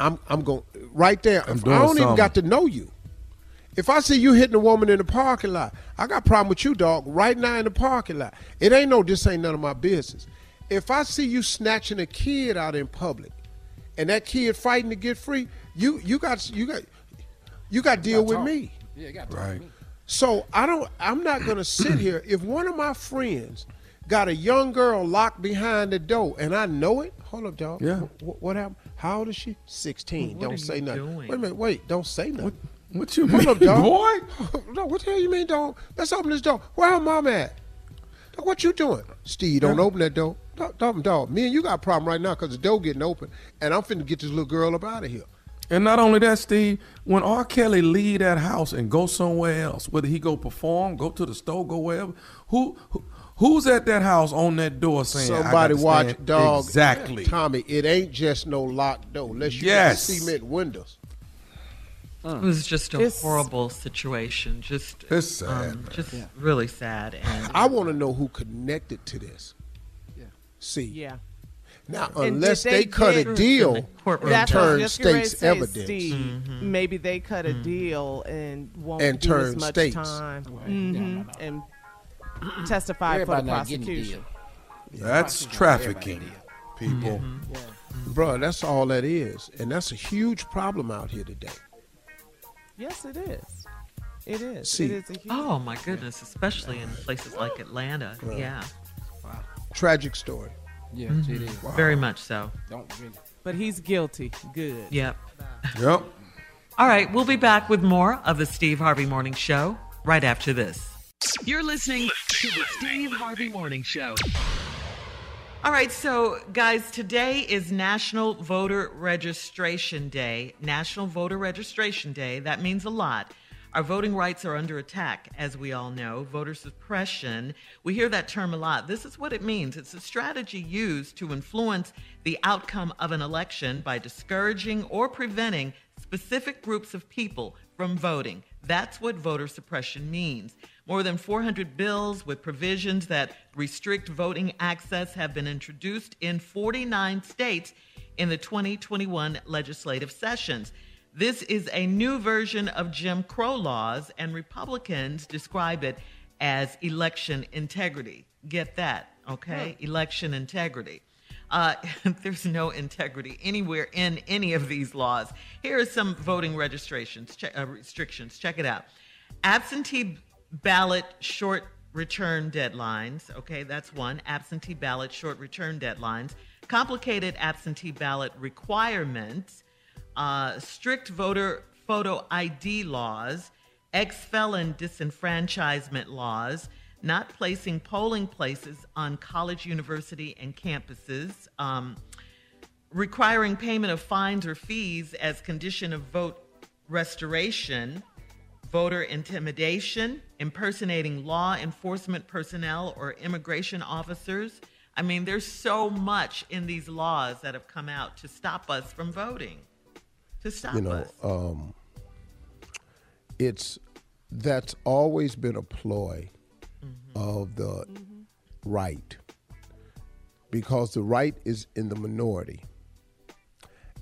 I'm I'm going right there. I'm If doing I don't even got to know you. If I see you hitting a woman in the parking lot, I got a problem with you, dog, right now in the parking lot. It ain't no, this ain't none of my business. If I see you snatching a kid out in public and that kid fighting to get free, you you got you got you got to deal with talk. me. Yeah, you got to Right. So I don't. I'm not gonna sit here. If one of my friends got a young girl locked behind the door and I know it, hold up, dog. Yeah. What, what happened? How old is she? Sixteen. What don't are say you nothing. doing? Wait a minute. Wait. Don't say nothing. What you Hold mean, up, dog. boy? no, what the hell you mean, dog? Let's open this door. Where her mom at? Dog, what you doing? Steve, don't open that door. Dog, dog, dog, me and you got a problem right now because the door getting open, and I'm finna get this little girl up out of here. And not only that, Steve, when R. Kelly leave that house and go somewhere else, whether he go perform, go to the store, go wherever, who, who who's at that house on that door saying I Somebody got watch dog. Exactly. Tommy, it ain't just no locked door. Unless you Yes. got cement windows. It was just a It's- horrible situation. Just it's sad, um, just really sad. And I want to know who connected to this. Yeah. See. Yeah. Now, And unless did they, cut a get- deal and That's what I was turn just getting ready to states say, evidence. Steve, Mm-hmm. Maybe they cut a deal and won't And do turn as much states. time Right. Mhm. and testify for the Everybody not getting the prosecution. That's trafficking, people. Bro, that's all that is. And that's a huge problem out here today. Yes, it is. It is. See. it is a huge. oh my goodness, especially in places like Atlanta. Right. Yeah, Tragic story. Yes, mm-hmm. it is. very much so. Don't really. But he's guilty. Good. Yep. Yep. All right, we'll be back with more of the Steve Harvey Morning Show right after this. You're listening to the Steve Harvey Morning Show. All right, so guys, today is National Voter Registration Day. National Voter Registration Day. That means a lot. Our voting rights are under attack, as we all know. Voter suppression. We hear that term a lot. This is what it means it's a strategy used to influence the outcome of an election by discouraging or preventing specific groups of people from voting. That's what voter suppression means. More than 400 bills with provisions that restrict voting access have been introduced in 49 states in the 2021 legislative sessions. This is a new version of Jim Crow laws, and Republicans describe it as election integrity. Get that, okay? Election integrity. Uh, there's no integrity anywhere in any of these laws. Here are some voting registrations, check, uh, restrictions. Check it out. Absentee ballot short return deadlines. Okay, that's one. Absentee ballot short return deadlines. Complicated absentee ballot requirements. Uh, strict voter photo ID laws. Ex felon disenfranchisement laws. Not placing polling places on college, university, and campuses. Um, requiring payment of fines or fees as condition of vote restoration, voter intimidation, impersonating law enforcement personnel or immigration officers. I mean, there's so much in these laws that have come out to stop us from voting. To stop you know, um, it's that's always been a ploy of the right. Because the right is in the minority.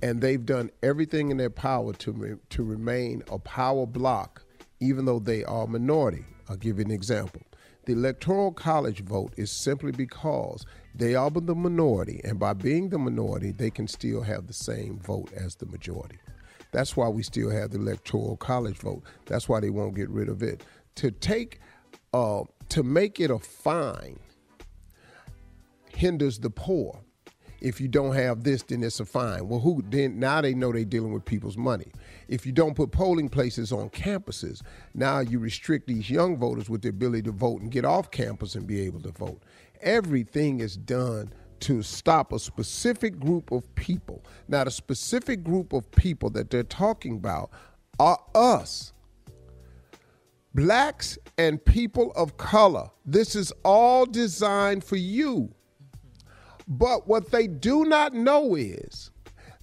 And they've done everything in their power to re- to remain a power block even though they are a minority. I'll give you an example. The electoral college vote is simply because they are the minority. And by being the minority they can still have the same vote as the majority that's why we still have the electoral college vote that's why they won't get rid of it to take uh, to make it a fine hinders the poor. If you don't have this, then it's a fine. Well, who then? Now they know they're dealing with people's money. If you don't put polling places on campuses, now you restrict these young voters with the ability to vote and get off campus and be able to vote. Everything is done to stop a specific group of people. Now, the specific group of people that they're talking about are us blacks and people of color. This is all designed for you. But what they do not know is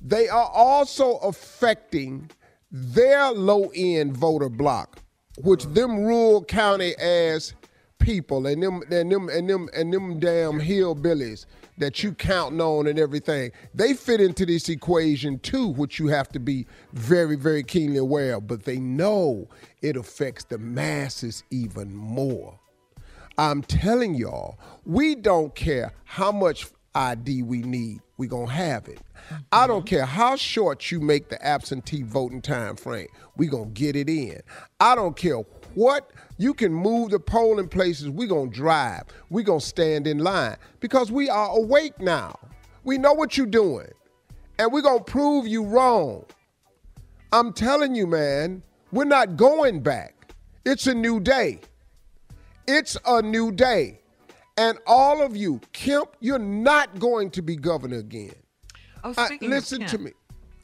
they are also affecting their low end voter block, which them rural county ass people and them and them and them and them damn hillbillies that you counting on and everything, they fit into this equation too, which you have to be very, very keenly aware of. But they know it affects the masses even more. I'm telling y'all, we don't care how much ID we need, we gonna have it. I don't mm-hmm. care how short you make the absentee voting time frame, we gonna get it in. I don't care what you can move the polling places, We're gonna drive, We're gonna stand in line because we are awake now. We know what you're doing, and we're gonna prove you wrong. I'm telling you, man, we're not going back. It's a new day. It's a new day. And all of you, Kemp, you're not going to be governor again. Oh, I- speaking of listen to Kemp, me.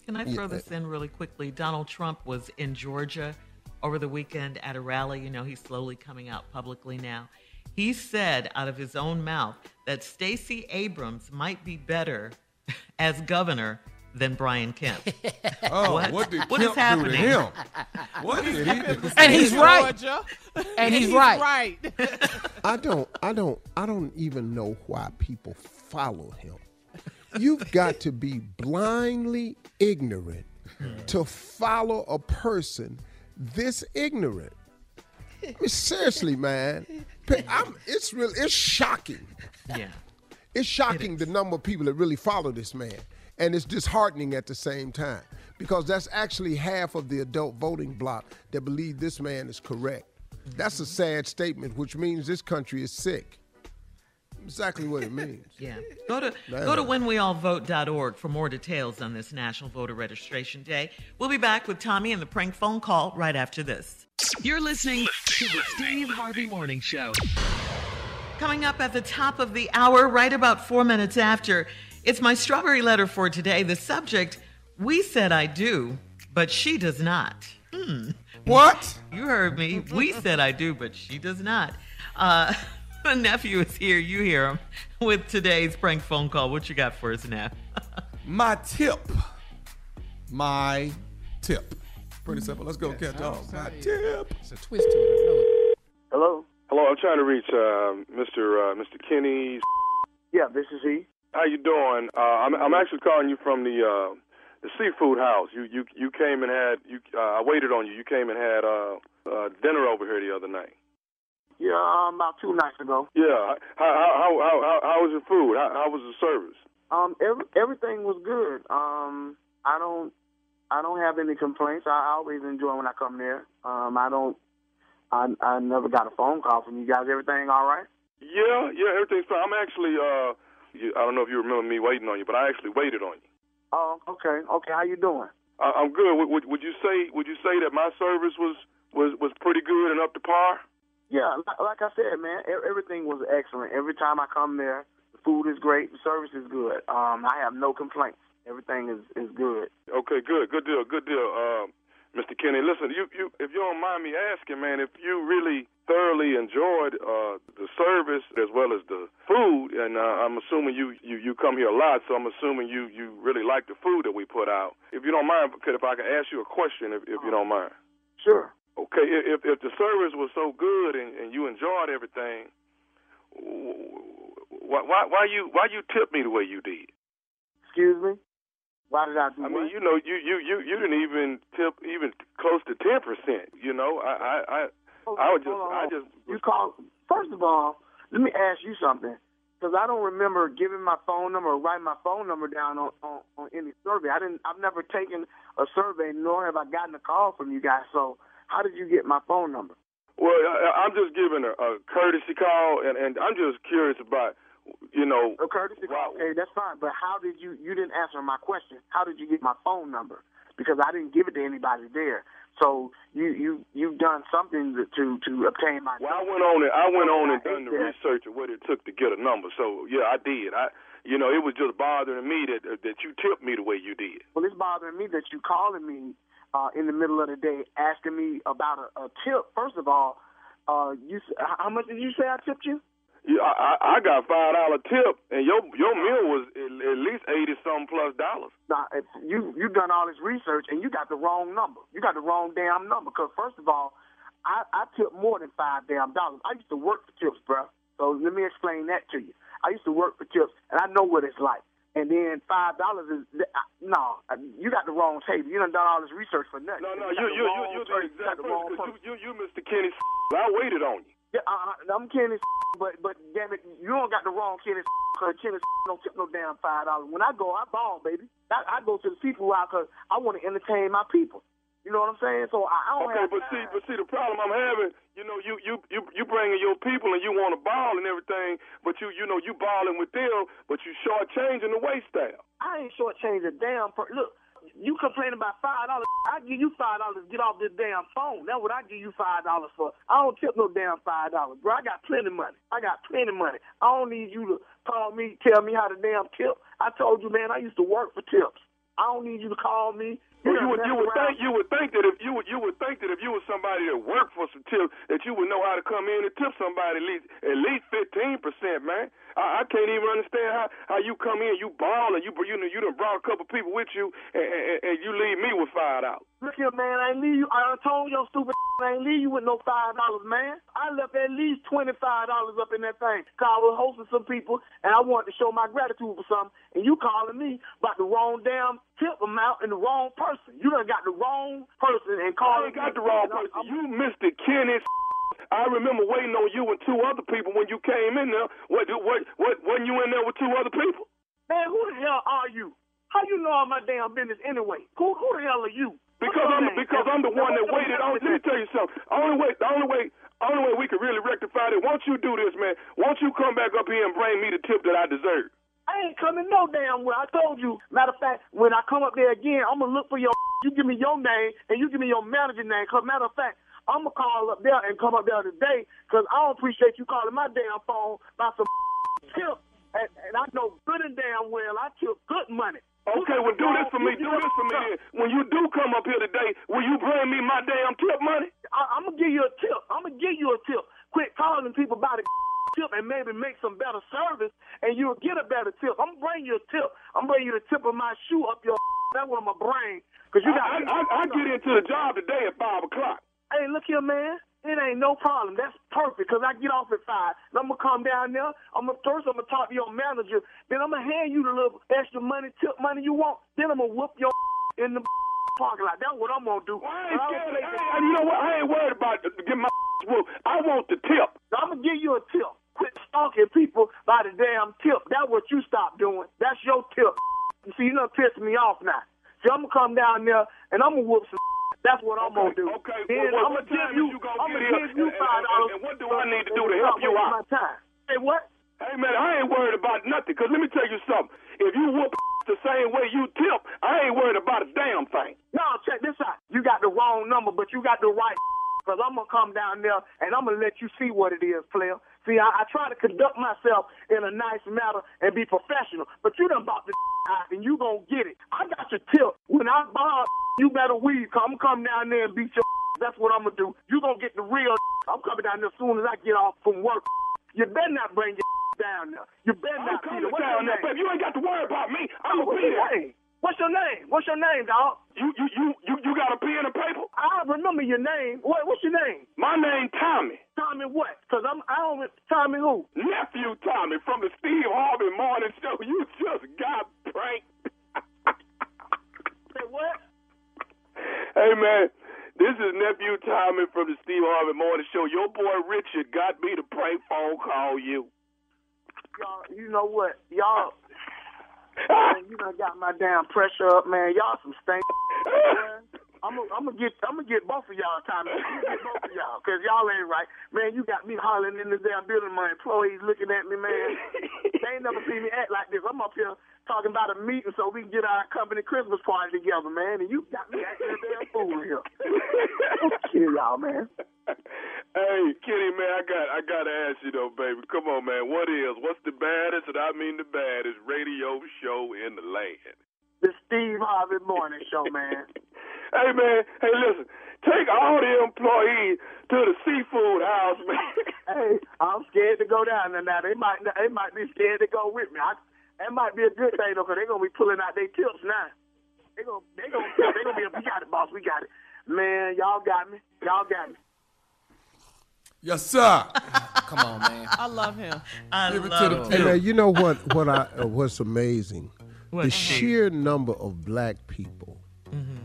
Can I throw this in really quickly? Donald Trump was in Georgia over the weekend at a rally. You know, he's slowly coming out publicly now. He said out of his own mouth that Stacey Abrams might be better as governor than Brian Kemp. Oh, what, what did what Kemp is happening? do to him? What did he do? And he's right. Georgia. And he's He's right. right. I don't, I don't, I don't even know why people follow him. You've got to be blindly ignorant to follow a person this ignorant. I mean, seriously, man, I'm, it's real. It's shocking. Yeah. It's shocking the number of people that really follow this man. And it's disheartening at the same time because that's actually half of the adult voting bloc that believe this man is correct. That's a sad statement, which means this country is sick. Exactly what it means. Yeah. Go to Man. go to whenweallvote.org for more details on this National Voter Registration Day. We'll be back with Tommy and the prank phone call right after this. You're listening to the Steve Harvey Morning Show. Coming up at the top of the hour, right about four minutes after, it's my strawberry letter for today. The subject, we said I do, but she does not. Hmm. What? You heard me. We said I do, but she does not. Uh, my nephew is here. You hear him with today's prank phone call. What you got for us now? My tip. My tip. Pretty simple. Let's go, cat dog. My tip. It's a twist to it. Hello. Hello. I'm trying to reach uh, Mr. Uh, Mr. Kenny. Yeah, this is he. How you doing? Uh, I'm I'm actually calling you from the uh, the seafood house. You you you came and had you. Uh, I waited on you. You came and had uh, uh, dinner over here the other night. Yeah, um, about two nights ago. Yeah. How how how how, how, was your food? How, how was the service? Um, every, everything was good. Um, I don't, I don't have any complaints. I always enjoy when I come there. Um, I don't, I, I never got a phone call from you guys. Everything all right? Yeah, yeah. Everything's fine. I'm actually. Uh, you, I don't know if you remember me waiting on you, but I actually waited on you. Oh, okay, okay. How you doing? I, I'm good. Would, would would you say would you say that my service was was was pretty good and up to par? Yeah, like I said, man, everything was excellent. Every time I come there, the food is great, the service is good. Um, I have no complaints. Everything is is good. Okay, good, good deal, good deal, uh, Mr. Kenny. Listen, you you if you don't mind me asking, man, if you really thoroughly enjoyed uh, the service as well as the food, and uh, I'm assuming you, you you come here a lot, so I'm assuming you you really like the food that we put out. If you don't mind, could if I could ask you a question, if if you don't mind. Sure. Okay, if if the service was so good and, and you enjoyed everything, why why why you why you tip me the way you did? Excuse me. Why did I do I what? mean, you know, you you you you didn't even tip even close to ten percent. You know, I I I, I would just on, I just You call. First of all, let me ask you something, because I don't remember giving my phone number or writing my phone number down on, on on any survey. I didn't. I've never taken a survey, nor have I gotten a call from you guys. So, how did you get my phone number? well, I, I'm just giving a, a courtesy call, and and I'm just curious about, you know, A courtesy call. Okay, that's fine. But how did you? You didn't answer my question. How did you get my phone number? Because I didn't give it to anybody there. So you you you've done something to to, obtain my. Well, I went on and I went on and done the that. research of what it took to get a number. So yeah, I did. I, you know, it was just bothering me that that you tipped me the way you did. Well, it's bothering me that you calling me uh, in the middle of the day asking me about a, a tip. First of all, uh, you how much did you say I tipped you? Yeah, I, I got five dollar tip, and your your meal was at, at least eighty something plus dollars. Now, if you you done all this research and you got the wrong number. You got the wrong damn number. Because first of all, I I tip more than five damn dollars. I used to work for tips, bro. So let me explain that to you. I used to work for tips, and I know what it's like. And then five dollars is no, you got the wrong table. You done done all this research for nothing. No, no, you you you you the exact got the wrong person. 'cause. You you you Mr. Kenny. I waited on you. Yeah, uh, uh, I'm Kenny, but but damn it, you don't got the wrong Kenny. Cause Kenny don't tip no damn five dollars. When I go, I ball, baby. I, I go to the seafood house because I want to entertain my people. You know what I'm saying? So I, I don't Okay, have but see, but see, the problem I'm having, you know, you you you you bringing your people and you want to ball and everything, but you you know you balling with them, but you shortchanging the waist style. I ain't shortchanged a damn per- look. You complain about five dollars? I give you five dollars. Get off this damn phone. That's what I give you five dollars for. I don't tip no damn five dollars, bro. I got plenty of money. I got plenty of money. I don't need you to call me, tell me how to damn tip. I told you, man. I used to work for tips. I don't need you to call me. Well, you would you would around. think you would think that if you would you would think that if you were somebody that worked for some tips that you would know how to come in and tip somebody at least at least fifteen percent, man. I, I can't even understand how how you come in, you ball and you you know you done brought a couple people with you and, and, and you leave me with five out. Look here, man. I ain't leave you. I told your stupid. I ain't leave you with no five dollars, man. I left at least twenty five dollars up in that thing. Cause I was hosting some people and I wanted to show my gratitude for something. And you calling me about the wrong damn tip amount and the wrong person. You done got the wrong person and I ain't got the wrong person. You missed Mr. Kenny. I remember waiting on you and two other people when you came in there. What what what wasn't you in there with two other people? Man, who the hell are you? How you know all my damn business anyway? Who who the hell are you? Because I'm name? because I'm the one that waited on. Let me tell you something. Only way the only way only way we can really rectify it. Once you do this, man. Once you come back up here and bring me the tip that I deserve. I ain't coming no damn well. I told you. Matter of fact, when I come up there again, I'm gonna look for your. You give me your name and you give me your manager name. Cause matter of fact, I'm gonna call up there and come up there today. Cause I don't appreciate you calling my damn phone about some tip. And, and I know good and damn well I took good money. Okay, well do this for me. Do this for me. Then. When you do come up here today, will you bring me my damn tip money? I, I'm gonna give you a tip. I'm gonna give you a tip. Quit calling people about a tip and maybe make some better service, and you'll get a better tip. I'm gonna bring you a tip. I'm bringing you the tip of my shoe up your. That's what I'm gonna. Cause you got. I, I, I get into the job today at five o'clock. Hey, look here, man. It ain't no problem. That's perfect because I get off at five. And I'm gonna come down there. I'm gonna first I'm gonna talk to your manager. Then I'm gonna hand you the little extra money, tip money you want. Then I'm gonna whoop your in the parking lot. That's what I'm gonna do. I ain't scared. I ain't, and you know what? I ain't worried about getting get my whoop. I want the tip. I'm gonna give you a tip. Quit stalking people by the damn tip. That's what you stop doing. That's your tip. You see, you done pissed me off now. See, I'm gonna come down there and I'm gonna whoop some. That's what I'm gonna do. Okay. Then well, I'm gonna give you. you gonna I'm gonna give you And- five and- dollars. and what do I need to do to help you out? My time. Hey, what? Hey man, I ain't worried about nothing. Cause let me tell you something. If you whoop the same way you tip, I ain't worried about a damn thing. No, check this out. You got the wrong number, but you got the right. Cause I'm gonna come down there and I'm gonna let you see what it is, player. See, I, I try to conduct myself in a nice manner and be professional, but you done bought the out and you gonna get it. I got your tip. When I buy, you better weave. Come, come down there and beat your. That's what I'm gonna do. You gonna get the real. I'm coming down there as soon as I get off from work. You better not bring your down there. You better I'm not. coming down there, baby. You ain't got to worry about me. I'm gonna be there. What's your name? What's your name, dog? You you you you you got a pen and paper? I remember your name. What, what's your name? My name Tommy. Tommy what? Cause I'm I don't Tommy who? Nephew Tommy from the Steve Harvey Morning Show. You just got pranked. Say what? Hey man, this is nephew Tommy from the Steve Harvey Morning Show. Your boy Richard got me to prank phone call you. Y'all, you know what? Y'all, man, you done got my damn pressure up, man. Y'all some stink. I'm gonna I'm get I'm gonna get both of y'all. I'm gonna get both of y'all because y'all ain't right, man. You got me hollering in the damn building. My employees looking at me, man. they ain't never seen me act like this. I'm up here talking about a meeting so we can get our company Christmas party together, man. And you got me acting a damn fool here. Kill y'all, man. Hey, Kitty man, I got I gotta ask you though, baby. Come on, man. What is what's the baddest, and I mean the baddest radio show in the land? The Steve Harvey Morning Show, man. Hey man, hey listen, take all the employees to the seafood house, man. hey, I'm scared to go down there now. They might they might be scared to go with me. I, that might be a good thing though, because they're gonna be pulling out their tips now. They gonna they gonna they gonna be we got it, boss, we got it. Man, y'all got me. Y'all got me. Yes, sir. Come on, man. I love him. I Give it to love the it. Hey man, you know what? What I uh, what's amazing? What, the sheer number of black people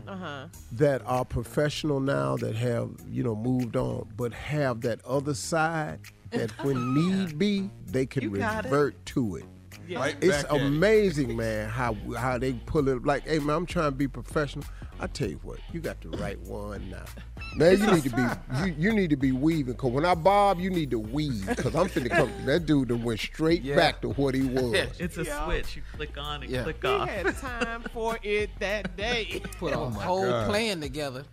Uh huh. that are professional now that have you know moved on, but have that other side that when need be they can You got it. revert to it. Yeah. Right It's back at it. amazing, man, how how they pull it. Like, hey man, I'm trying to be professional. I tell you what, you got the right one now. Man, you need to be you, you need to be weaving. Cause when I bob, you need to weave. Cause I'm finna come. That dude done went straight Yeah. back to what he was. It's a Yeah. switch. You click on and Yeah. click off. He had time for it that day. Put oh a whole God. plan together.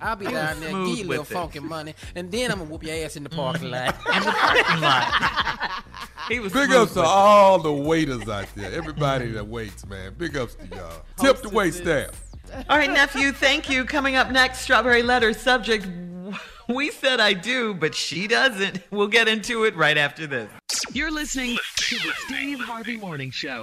I'll be down there, give you a little with it. funky money, and then I'm gonna whoop your ass in the parking mm-hmm. lot. in the parking lot. he was Big ups to it. all the waiters out there. Everybody that waits, man. Big ups to y'all. Tip the wait staff. All right, nephew, thank you. Coming up next, Strawberry Letter subject. We said I do, but she doesn't. We'll get into it right after this. You're listening to the Steve Harvey Morning Show.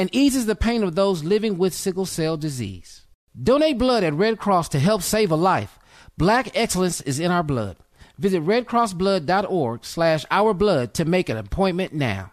and eases the pain of those living with sickle cell disease. Donate blood at Red Cross to help save a life. Black excellence is in our blood. Visit redcrossblood.org slash ourblood to make an appointment now.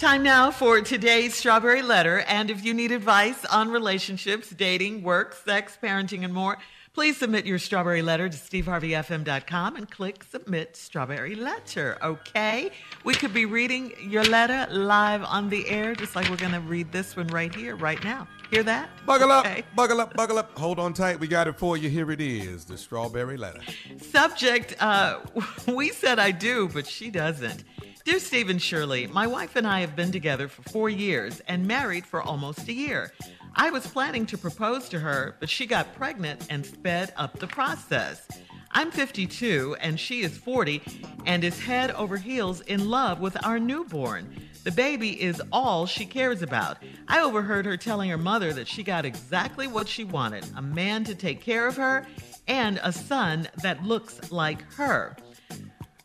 Time now for today's Strawberry Letter. And if you need advice on relationships, dating, work, sex, parenting, and more, please submit your Strawberry Letter to steveharveyfm.com and click Submit Strawberry Letter. Okay? We could be reading your letter live on the air, just like we're going to read this one right here, right now. Hear that? Buckle Okay. up, buckle up, buckle up. Hold on tight. We got it for you. Here it is the strawberry letter. Subject, uh, we said I do, but she doesn't. Dear Stephen Shirley, my wife and I have been together for four years and married for almost a year. I was planning to propose to her, but she got pregnant and sped up the process. I'm 52 and she is 40 and is head over heels in love with our newborn. The baby is all she cares about. I overheard her telling her mother that she got exactly what she wanted a man to take care of her and a son that looks like her.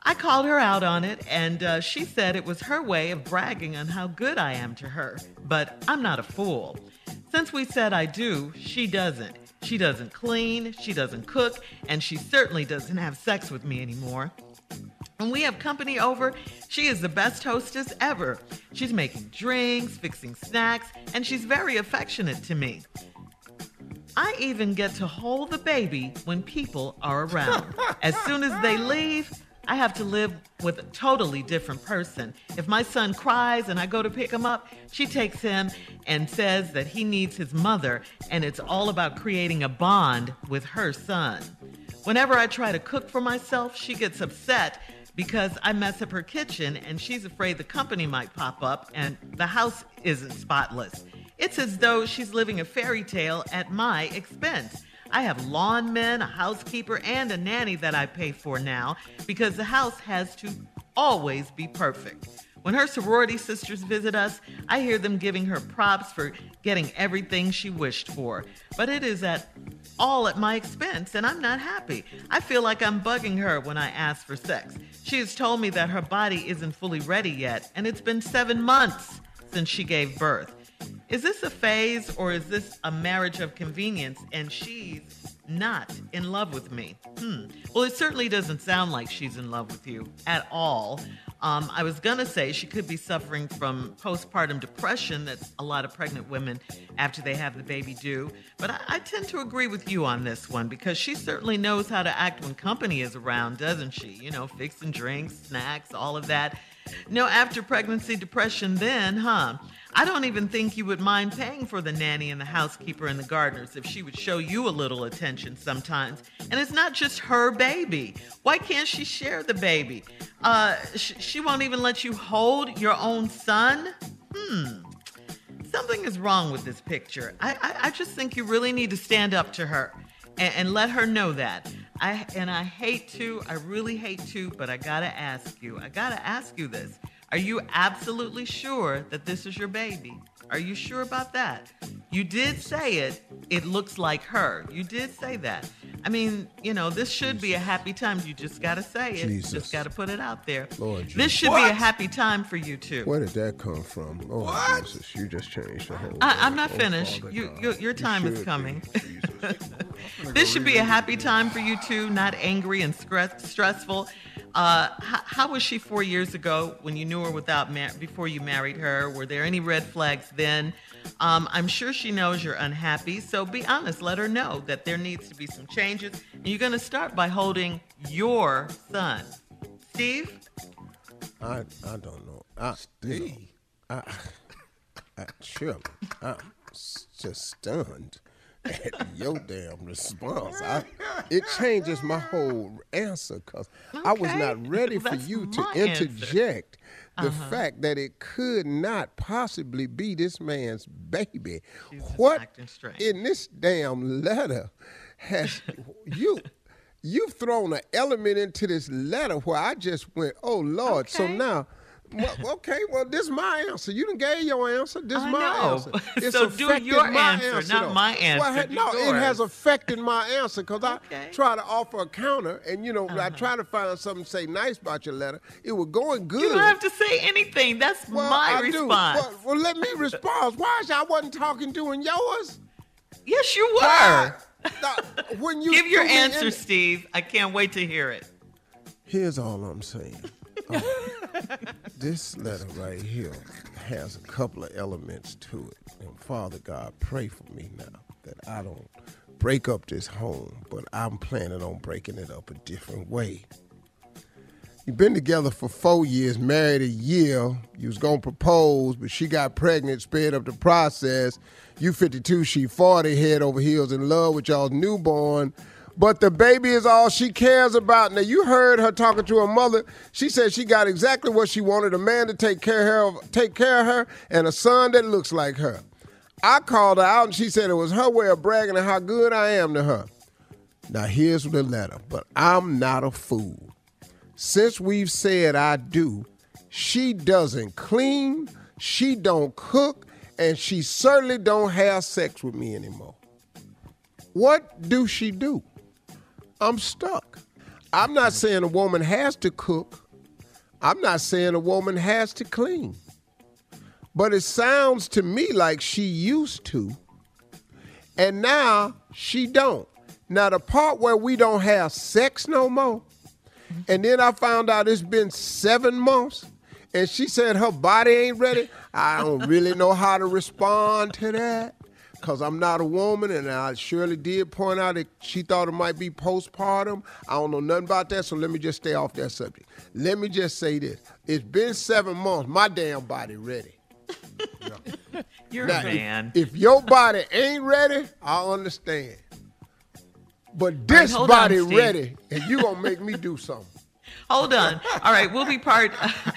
I called her out on it, and uh, she said it was her way of bragging on how good I am to her. But I'm not a fool. Since we said I do, she doesn't. She doesn't clean, she doesn't cook, and she certainly doesn't have sex with me anymore. When we have company over, she is the best hostess ever. She's making drinks, fixing snacks, and she's very affectionate to me. I even get to hold the baby when people are around. As soon as they leave, I have to live with a totally different person. If my son cries and I go to pick him up, she takes him and says that he needs his mother, and it's all about creating a bond with her son. Whenever I try to cook for myself, she gets upset because I mess up her kitchen and she's afraid the company might pop up and the house isn't spotless. It's as though she's living a fairy tale at my expense. I have lawn men, a housekeeper, and a nanny that I pay for now because the house has to always be perfect. When her sorority sisters visit us, I hear them giving her props for getting everything she wished for. But it is at all at my expense, and I'm not happy. I feel like I'm bugging her when I ask for sex. She has told me that her body isn't fully ready yet, and it's been seven months since she gave birth. Is this a phase or is this a marriage of convenience and she's not in love with me? Hmm. Well, it certainly doesn't sound like she's in love with you at all. Um, I was going to say she could be suffering from postpartum depression that a lot of pregnant women after they have the baby do. But I, I tend to agree with you on this one because she certainly knows how to act when company is around, doesn't she? You know, fixing drinks, snacks, all of that. No, after pregnancy depression, then, huh? I don't even think you would mind paying for the nanny and the housekeeper and the gardeners if she would show you a little attention sometimes. And it's not just her baby. Why can't she share the baby? Uh, sh- she won't even let you hold your own son? Hmm. Something is wrong with this picture. I, I, I just think you really need to stand up to her and, and let her know that. I and I hate to, I really hate to, but I gotta ask you. I gotta ask you this. Are you absolutely sure that this is your baby? Are you sure about that? You did say it. It looks like her. You did say that. I mean, you know, this should be a happy time. You just got to say it. Jesus. Just got to put it out there. Lord This Jesus. should be a happy time for you too. Where did that come from? Oh, Jesus, you just changed the whole. I, I'm not Oh, finished. Father You, your, your time should is coming. this should be a happy time for you too, not angry and stress, stressful. Uh, how, how was she four years ago when you knew her without mar- before you married her? Were there any red flags then? Um, I'm sure she knows you're unhappy, so be honest. Let her know that there needs to be some changes, and you're going to start by holding your son, Steve. I I don't know. I, Steve. I, I, Shirley, I'm just stunned at your damn response. I, it changes my whole answer because I was not ready for That's you to interject. answer. The Uh-huh. fact that it could not possibly be this man's baby. What in this damn letter has you? You've thrown an element into this letter where I just went, oh Lord. So now, well, okay, well, this is my answer. You done gave your answer. This is my answer. It's So do your my answer, not though. my Well, answer. Do no, it has affected my answer because I try to offer a counter, and you know, Uh-huh. I try to find something to say nice about your letter. It was going good. You don't have to say anything. That's well, my I response. Well, well, let me respond. Why is I wasn't talking doing yours? Yes, you were. Why? Now, when you Give your answer, Steve. I can't wait to hear it. Here's all I'm saying. This letter right here has a couple of elements to it. And Father God, pray for me now that I don't break up this home, but I'm planning on breaking it up a different way. You've been together for four years, married a year. You was gonna propose, but she got pregnant, sped up the process. You 52, she 40, head over heels in love with y'all's newborn. But the baby is all she cares about. Now you heard her talking to her mother. She said she got exactly what she wanted: a man to take care of, take care of her, and a son that looks like her. I called her out, and she said it was her way of bragging how good I am to her. Now here's the letter, but I'm not a fool. Since we've said I do, she doesn't clean, she don't cook, and she certainly don't have sex with me anymore. What do she do? I'm stuck. I'm not saying a woman has to cook. I'm not saying a woman has to clean. But it sounds to me like she used to. And now she don't. Now the part where we don't have sex no more, and then I found out it's been seven months, and she said her body ain't ready. I don't really know how to respond to that. Because I'm not a woman, and I surely did point out that she thought it might be postpartum. I don't know nothing about that, so let me just stay off that subject. Let me just say this: It's been seven months. My damn body ready. You're Now, a if- man. If, your body ain't ready, I understand. But this on, body Steve. ready, and you gonna make me do something. Hold on. All right, we'll be part.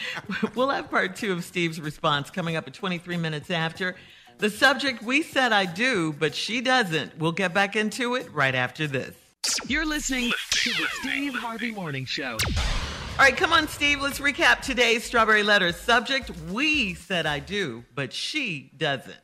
we'll have part two of Steve's response coming up at 23 minutes after. The subject we said I do, but she doesn't. We'll get back into it right after this. You're listening to the Steve Harvey Morning Show. All right, come on, Steve. Let's recap today's Strawberry Letter subject. We said I do, but she doesn't.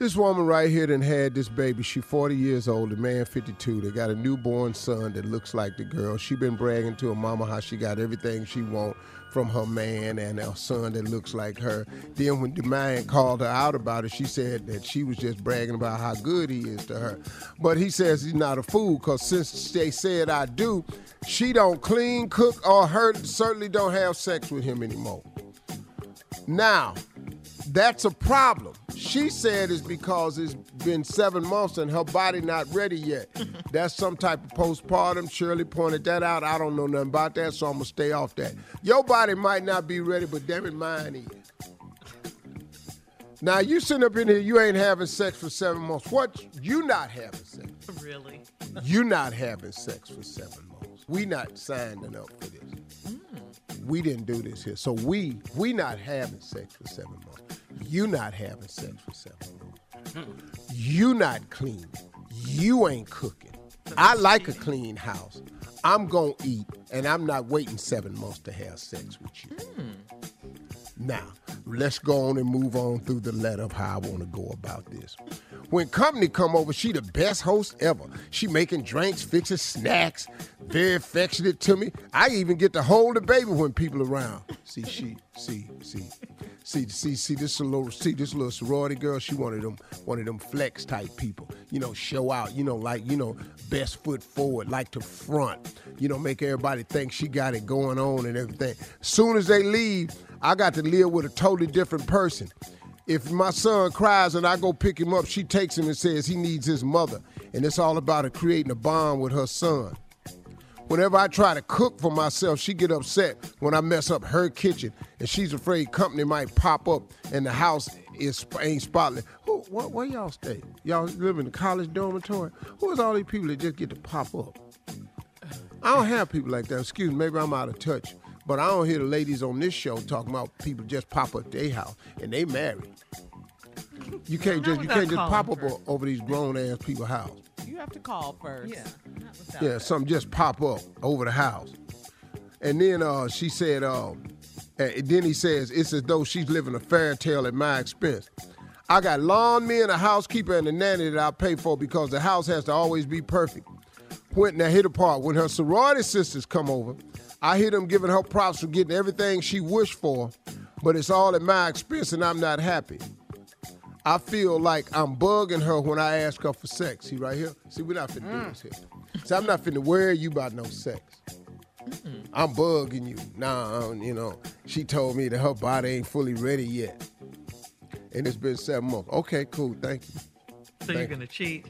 This woman right here done had this baby. She 40 years old, the man 52. They got a newborn son that looks like the girl. She been bragging to her mama how she got everything she want from her man and her son that looks like her. Then when the man called her out about it, she said that she was just bragging about how good he is to her. But he says he's not a fool because since they said I do, she don't clean, cook, or her certainly don't have sex with him anymore. Now, that's a problem. She said it's because it's been seven months and her body not ready yet. That's some type of postpartum. Shirley pointed that out. I don't know nothing about that, so I'm gonna stay off that. Your body might not be ready, but damn it, mine is. Now you sitting up in here, you ain't having sex for seven months. What? You not having sex? Really? You not having sex for seven months. We not signing up for this. Hmm. We didn't do this here. So we we not having sex for seven months. You not having sex for seven months. You not clean. You ain't cooking. I like a clean house. I'm gonna eat, and I'm not waiting seven months to have sex with you. Hmm. Now, let's go on and move on through the letter of how I want to go about this. When company come over, she the best host ever. She making drinks, fixing snacks, very affectionate to me. I even get to hold the baby when people around. See, she, see, see, see, see, see this little, see this little sorority girl. She one of them, one of them flex type people. You know, show out. You know, like you know, best foot forward, like to front. You know, make everybody think she got it going on and everything. Soon as they leave, I got to live with a totally different person. If my son cries and I go pick him up, she takes him and says he needs his mother. And it's all about creating a bond with her son. Whenever I try to cook for myself, she get upset when I mess up her kitchen, and she's afraid company might pop up and the house is ain't spotless. Who, what, where y'all stay? Y'all live in the college dormitory? Who is all these people that just get to pop up? I don't have people like that. Excuse me, maybe I'm out of touch. But I don't hear the ladies on this show talking about people just pop up their house and they married. You can't just you can't just pop up o- over these grown ass people's house. You have to call first. Yeah. Yeah, something just pop up over the house. And then uh, she said, uh, and then he says, it's as though she's living a fairy tale at my expense. I got lawn men, a housekeeper, and a nanny that I pay for because the house has to always be perfect. When now hit the part when her sorority sisters come over, I hear them giving her props for getting everything she wished for, but it's all at my expense and I'm not happy. I feel like I'm bugging her when I ask her for sex. See right here? See, we're not finna do mm. this here. See, I'm not finna worry you about no sex. I'm bugging you. Nah, you know, she told me that her body ain't fully ready yet. And it's been seven months. Okay, cool, thank you. So you're going to cheat?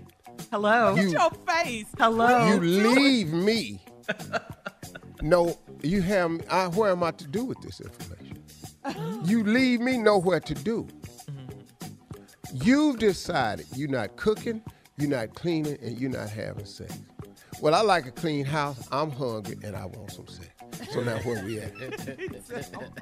Hello? You- Your face. Hello? You leave me. no, you have. I, where am I to do with this information? You leave me nowhere to do. You've decided you're not cooking, you're not cleaning, and you're not having sex. Well, I like a clean house. I'm hungry and I want some sex. So now where we at?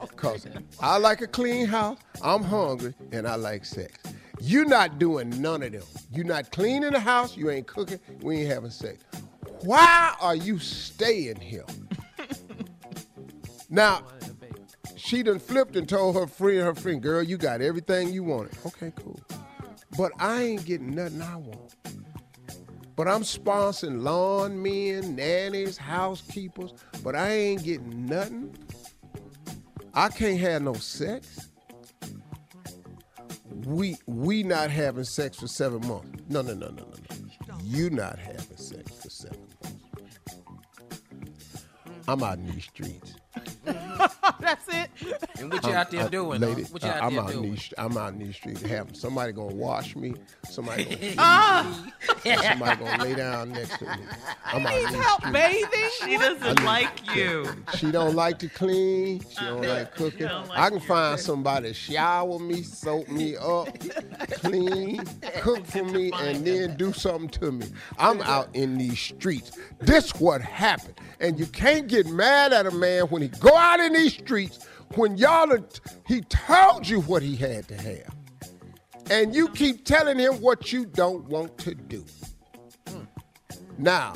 Cause I like a clean house. I'm hungry and I like sex. You're not doing none of them. You're not cleaning the house. You ain't cooking. We ain't having sex. Why are you staying here? Now, she done flipped and told her friend, her friend, girl, you got everything you wanted. Okay, cool. But I ain't getting nothing I want. But I'm sponsoring lawn men, nannies, housekeepers, but I ain't getting nothing. I can't have no sex. We we not having sex for seven months. No, no, no, no, no, no. You not having sex for seven months. I'm out in these streets. That's it. And what you I'm- out there I- doing? lady, huh? What you uh, out I'm there out in doing? these. I'm out in these streets. Have somebody gonna wash me. Somebody gonna, Ah! somebody gonna lay down next to me. I'm out in these Help streets. bathing? She doesn't like you. She don't like to clean. She don't like cooking. I can find somebody to shower me, soak me up, clean, cook for me, and then do something to me. I'm out in these streets. This what happened, and you can't get mad at a man when he go out in these streets when y'all are, he told you what he had to have, and you keep telling him what you don't want to do. Now,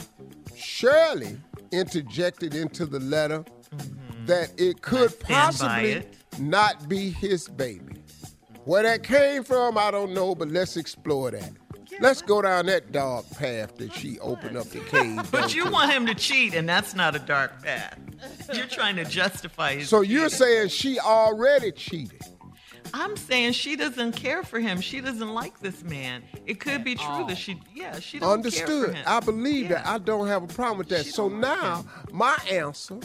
Shirley interjected into the letter mm-hmm. that it could possibly it. not be his baby. Where that came from, I don't know, but let's explore that. Let's go down that dark path that she opened up the cave. But you onto. want him to cheat, and that's not a dark path. You're trying to justify his. So you're saying she already cheated? I'm saying she doesn't care for him. She doesn't like this man. It could be true that she, yeah, she doesn't care for Understood. him. I believe that. I don't have a problem with that. So now, my answer,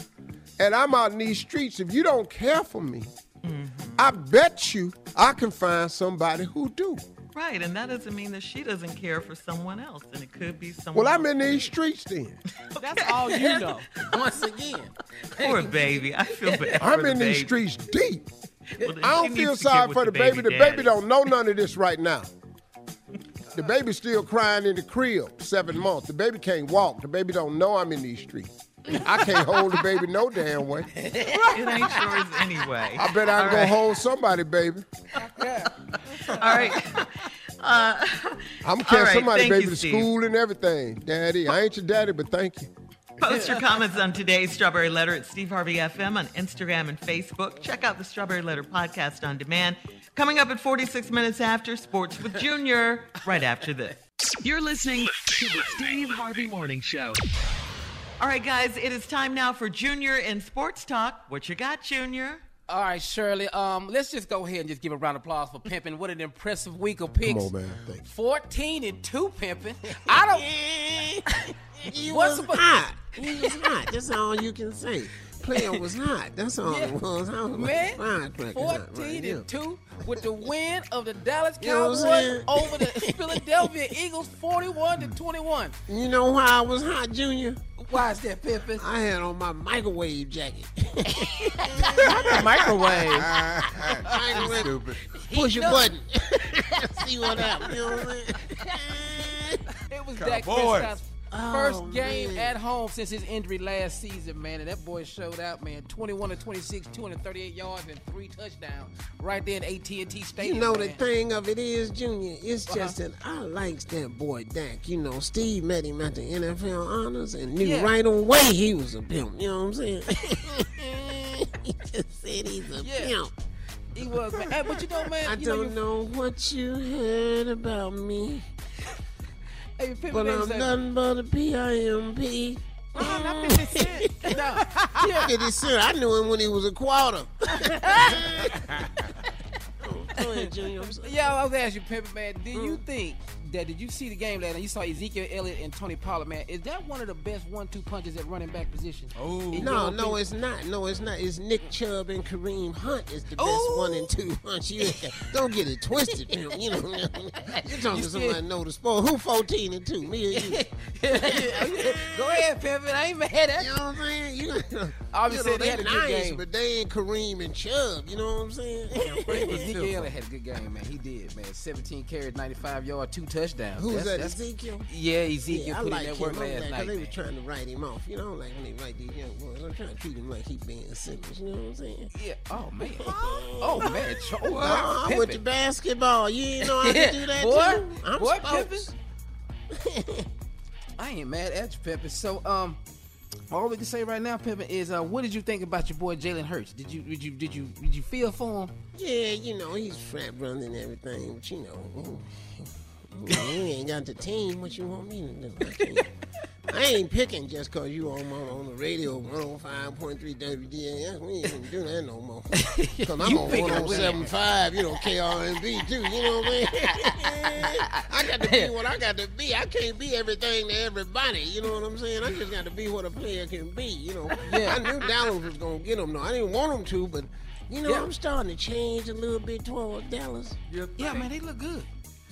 and I'm out in these streets. If you don't care for me, Mm-hmm. I bet you I can find somebody who do. Right, and that doesn't mean that she doesn't care for someone else, and it could be someone. Well, I'm else. in these streets then. That's all you know. Once again. Poor baby. I feel bad. I'm for in the these baby. streets deep. Well, I don't feel sorry for the baby. The baby don't know none of this right now. The baby's still crying in the crib, seven months. The baby can't walk. The baby don't know I'm in these streets. I can't hold the baby no damn way. It ain't yours anyway. I bet I All can go right. hold somebody, baby. All right. Uh, I'm all carrying right, somebody, thank baby, you, to Steve. school and everything. Daddy, I ain't your daddy, but thank you. Post your comments on today's Strawberry Letter at Steve Harvey FM on Instagram and Facebook. Check out the Strawberry Letter podcast on demand. Coming up at 46 minutes after Sports with Junior, right after this. You're listening to the Steve Harvey Morning Show. All right, guys, it is time now for Junior in Sports Talk. What you got, Junior? All right, Shirley. Um, let's just go ahead and just give a round of applause for pimping. What an impressive week of picks. Come on, man. Thank you. Fourteen and two pimping. I don't. He What's was the- hot. He was hot. That's all you can say. Player was hot. That's all Yeah. it was. I was Man, firecrackers hot 14 right and 2 with the win of the Dallas You know Cowboys over the Philadelphia Eagles 41 to 21. You know why I was hot, Junior? Why is that, Pimpin? I had on my microwave jacket. the microwave. Microwave. Stupid. Push your button. See what happens. You know what I'm saying? It was Dak Cowboys. Prescott's first Oh, game man. at home since his injury last season, man. And that boy showed out, man. 21 to 26, 238 yards and three touchdowns right there in AT&T Stadium. You know the thing of it is, Junior, it's Uh-huh. just that I likes that boy Dak. You know, Steve met him at the NFL honors and knew Yeah. right away he was a pimp. You know what I'm saying? he just said he's a Yeah. pimp. He was, man. Hey, but you know, man. I you don't you- know what you heard about me, Hey, but I'm nothing but a P-I-M-P. Oh, no, not 50 Cent. No. Yeah. 50 Cent, I knew him when he was a quarter. Go ahead, Junior. I'm sorry. Yeah, I was asking you, Pimpin, man. Do you mm. think that did you see the game last night? You saw Ezekiel Elliott and Tony Pollard, man. Is that one of the best one-two punches at running back position? Oh. No, no, opinion? it's not. No, it's not. It's Nick Chubb and Kareem Hunt is the best one and two punch. You don't get it twisted, pimp. You know, you're talking You to still- somebody know the sport. Who fourteen and two? Me or you? Go ahead, Pimpin. I ain't mad at You you. know what I'm saying? You, you Obviously, know, they they had a good game. but they ain't Kareem and Chubb. You know what I'm saying? Ezekiel Elliott had a good game, man. He did, man. 17 carries, 95 yards, two touchdowns. Who's That's- that? that's- Ezekiel. Yeah, Ezekiel Yeah, I put like in that work last night. they were trying to write him off. You know, like when they write these young boys, I'm trying to treat him like he Ben Simmons. You know what I'm saying? Yeah. Oh man. Oh man. Cho- oh, Oh, Pimpin'. with the basketball, you ain't know I Yeah, could do that boy, too. I'm boy, sports. I ain't mad at you, Pimpin. So, um, all we can say right now, Pimpin, is uh, what did you think about your boy Jalen Hurts? Did you did you did you did you feel for him? Yeah, you know, he's frat brother and everything, but you know, ooh, ooh, ain't got the team. What you want me to do? I, I ain't picking just cause you on on, on the radio 105.3 WDAS. We ain't even do that no more. Cause I'm on picking a win. 107.5, you know, KRNB too. You know what I mean? I got to be what I got to be. I can't be everything to everybody. You know what I'm saying? I just got to be what a player can be. You know, Yeah. I knew Dallas was gonna get him. though. I didn't want him to, but You know, Yeah. I'm starting to change a little bit toward Dallas. Yeah, man, they look good.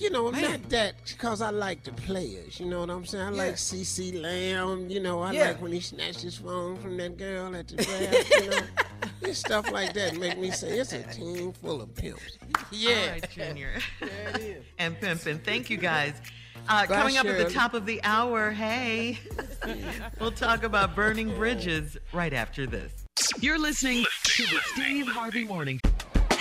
You know, Man. not that because I like the players. You know what I'm saying? I Yeah. like CeeDee Lamb. You know, I Yeah. like when he snatched his phone from that girl at the draft. you know, it's stuff like that make me say it's a team full of pimps. Yeah. All right, Junior. and Pimpin. Thank you guys. Uh, coming up at the top of the hour, hey, we'll talk about burning bridges right after this. You're listening to the Steve Harvey Morning.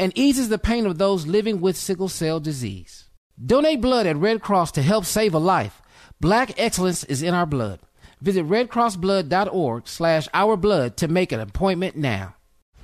and eases the pain of those living with sickle cell disease. Donate blood at Red Cross to help save a life. Black excellence is in our blood. Visit redcrossblood.org slash our blood to make an appointment now.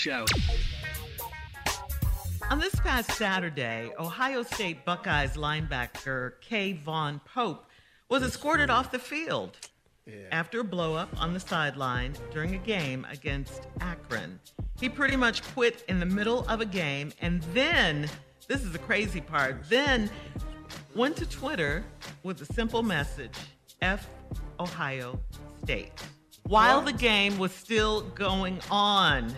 Show. On this past Saturday, Ohio State Buckeyes linebacker K'Vaughan Pope was escorted off the field after a blowup on the sideline during a game against Akron. He pretty much quit in the middle of a game and then, this is the crazy part, then went to Twitter with a simple message F Ohio State while the game was still going on.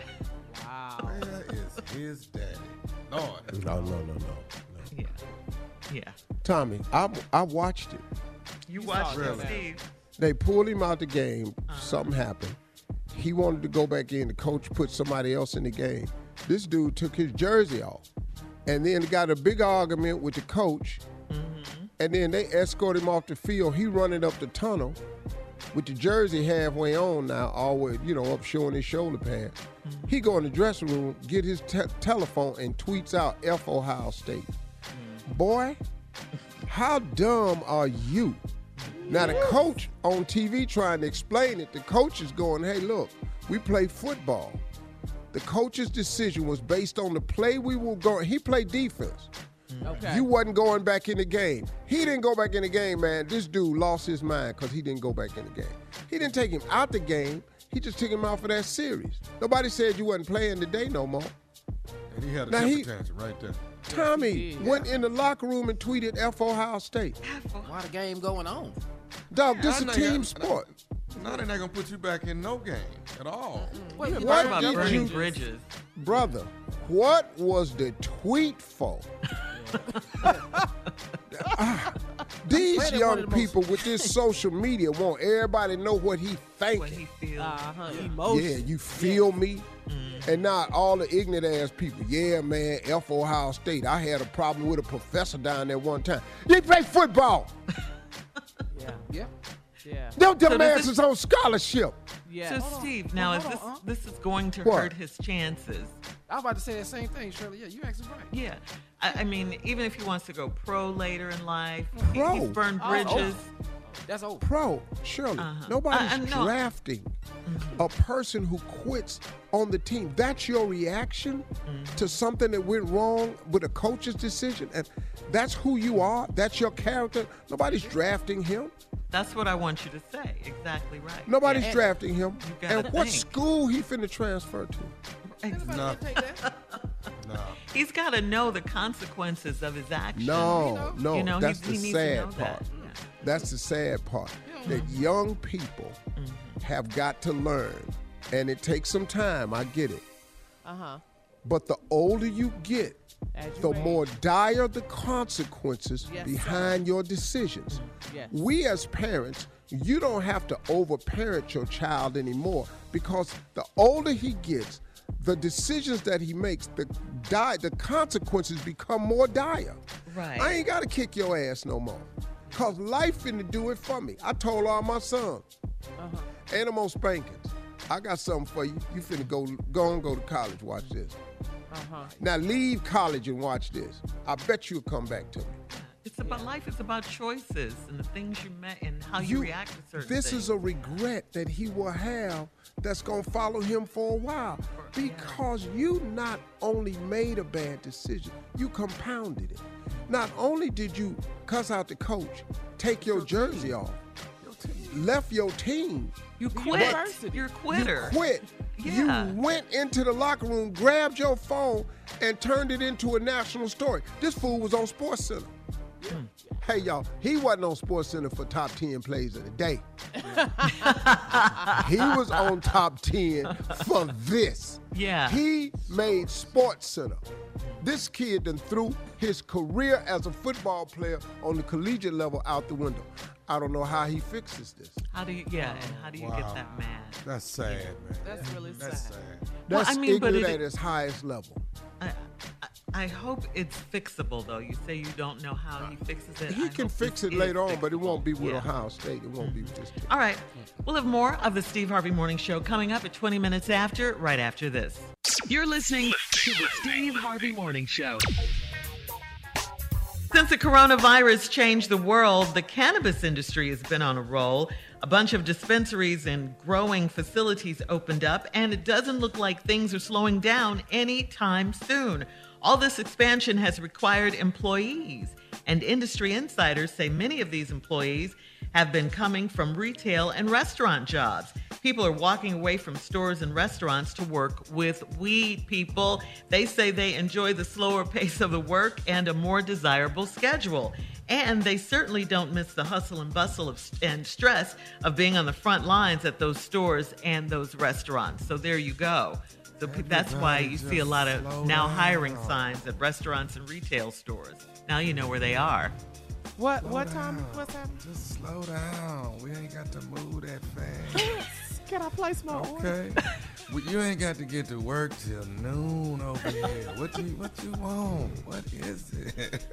Where is his daddy? Lord. No, no, no, no. Yeah. Yeah. Tommy, I I watched it. You watched it, Really? Steve. They pulled him out the game. Uh-huh. Something happened. He wanted to go back in. The coach put somebody else in the game. This dude took his jersey off, and then got a big argument with the coach. Mm-hmm. And then they escort him off the field. He running up the tunnel with the jersey halfway on now, always you know up showing his shoulder pads. Mm-hmm. He go in the dressing room, get his te- telephone, and tweets out "F Ohio State." Mm-hmm. Boy, how dumb are you? Now the coach on TV trying to explain it. The coach is going, "Hey, look, we play football. The coach's decision was based on the play we were going. He played defense. Okay. You wasn't going back in the game. He didn't go back in the game, man. This dude lost his mind because he didn't go back in the game. He didn't take him out the game. He just took him out for that series. Nobody said you wasn't playing today no more. And he had a Now temper he- tantrum right there. Tommy went in the locker room and tweeted F Ohio State. Why the game going on? Dog, Yeah, this is a know team y'all- sport. Now they're not gonna put you back in no game at all. Mm. Wait, You you talk What about did burning you- bridges. Brother, what was the tweet for? These young wanted most- people with this social media want everybody to know what he thinking. What he feels. Uh-huh. Yeah, Emotion. you feel me? And not all the ignorant ass people. Yeah, man, F Ohio State. I had a problem with a professor down there one time. He play football. Yeah. Yeah. Yeah. Them So dumb does asses this- on scholarship. Yeah. So Steve, now is this this is going to What? hurt his chances? I was about to say the same thing, Shirley. Yeah, you're actually right. Yeah, I, I mean, even if he wants to go pro later in life, he- Pro? he's burned Oh, bridges. That's old. Pro, surely. Uh-huh. nobody's uh, uh, I- I know. drafting mm-hmm. a person who quits on the team. That's your reaction mm-hmm. to something that went wrong with a coach's decision, and that's who you are. That's your character. Nobody's drafting him. That's what I want you to say. Exactly right. Nobody's Yeah. drafting him. You gotta And what think. school he finna transfer to? Nothing. No. He's got to know the consequences of his actions. No, no, You know, that's he, he the to sad part. that. That's the sad part. That young people have got to learn, and it takes some time. I get it. Uh huh. But the older you get, the age. more dire the consequences Yes, behind your decisions. Yes. We as parents, you don't have to overparent your child anymore because the older he gets, the decisions that he makes, the die, the consequences become more dire. Right. I ain't gotta kick your ass no more. Cause life finna do it for me. I told all my sons, Uh-huh. and I'm on spankings. I got something for you. You finna go go and go to college. Watch this. Uh-huh. Now leave college and watch this. I bet you'll come back to me. It's about life. It's about choices and the things you met and how you, react to certain things. This things. is a regret that he will have that's gonna follow him for a while because you not only made a bad decision, you compounded it. Not only did you cuss out the coach, take your jersey off, left your team. You quit. You're a quitter. You quit. Yeah. You went into the locker room, grabbed your phone, and turned it into a national story. This fool was on Sports Center. Hmm. Hey y'all, he wasn't on Sports Center for top 10 plays of the day. he was on top 10 for this. Yeah. He made Sports Center. This kid then threw his career as a football player on the collegiate level out the window. I don't know how he fixes this. How do you? Yeah, and how do you get that mad? That's sad, man. That's really That's sad. sad. Well, That's I mean, but ignorant it- at its highest level. I, I, I hope it's fixable, though. You say you don't know how he fixes it. He I can fix it later on, but it won't be with Yeah. Ohio State. It won't be with this team. All right. We'll have more of the Steve Harvey Morning Show coming up at 20 minutes after, right after this. You're listening to the Steve Harvey Morning Show. Since the coronavirus changed the world, the cannabis industry has been on a roll. A bunch of dispensaries and growing facilities opened up, and it doesn't look like things are slowing down anytime soon. All this expansion has required employees, and industry insiders say many of these employees have been coming from retail and restaurant jobs. People are walking away from stores and restaurants to work with weed people. They say they enjoy the slower pace of the work and a more desirable schedule. And they certainly don't miss the hustle and bustle of, and stress of being on the front lines at those stores and those restaurants. So there you go. So that's why you see a lot of now hiring signs at restaurants and retail stores. Now you know where they are. What what time? What's happening? Just slow down. We ain't got to move that fast. Can I place my order? Okay. well, you ain't got to get to work till noon over here. What you what you want? What is it?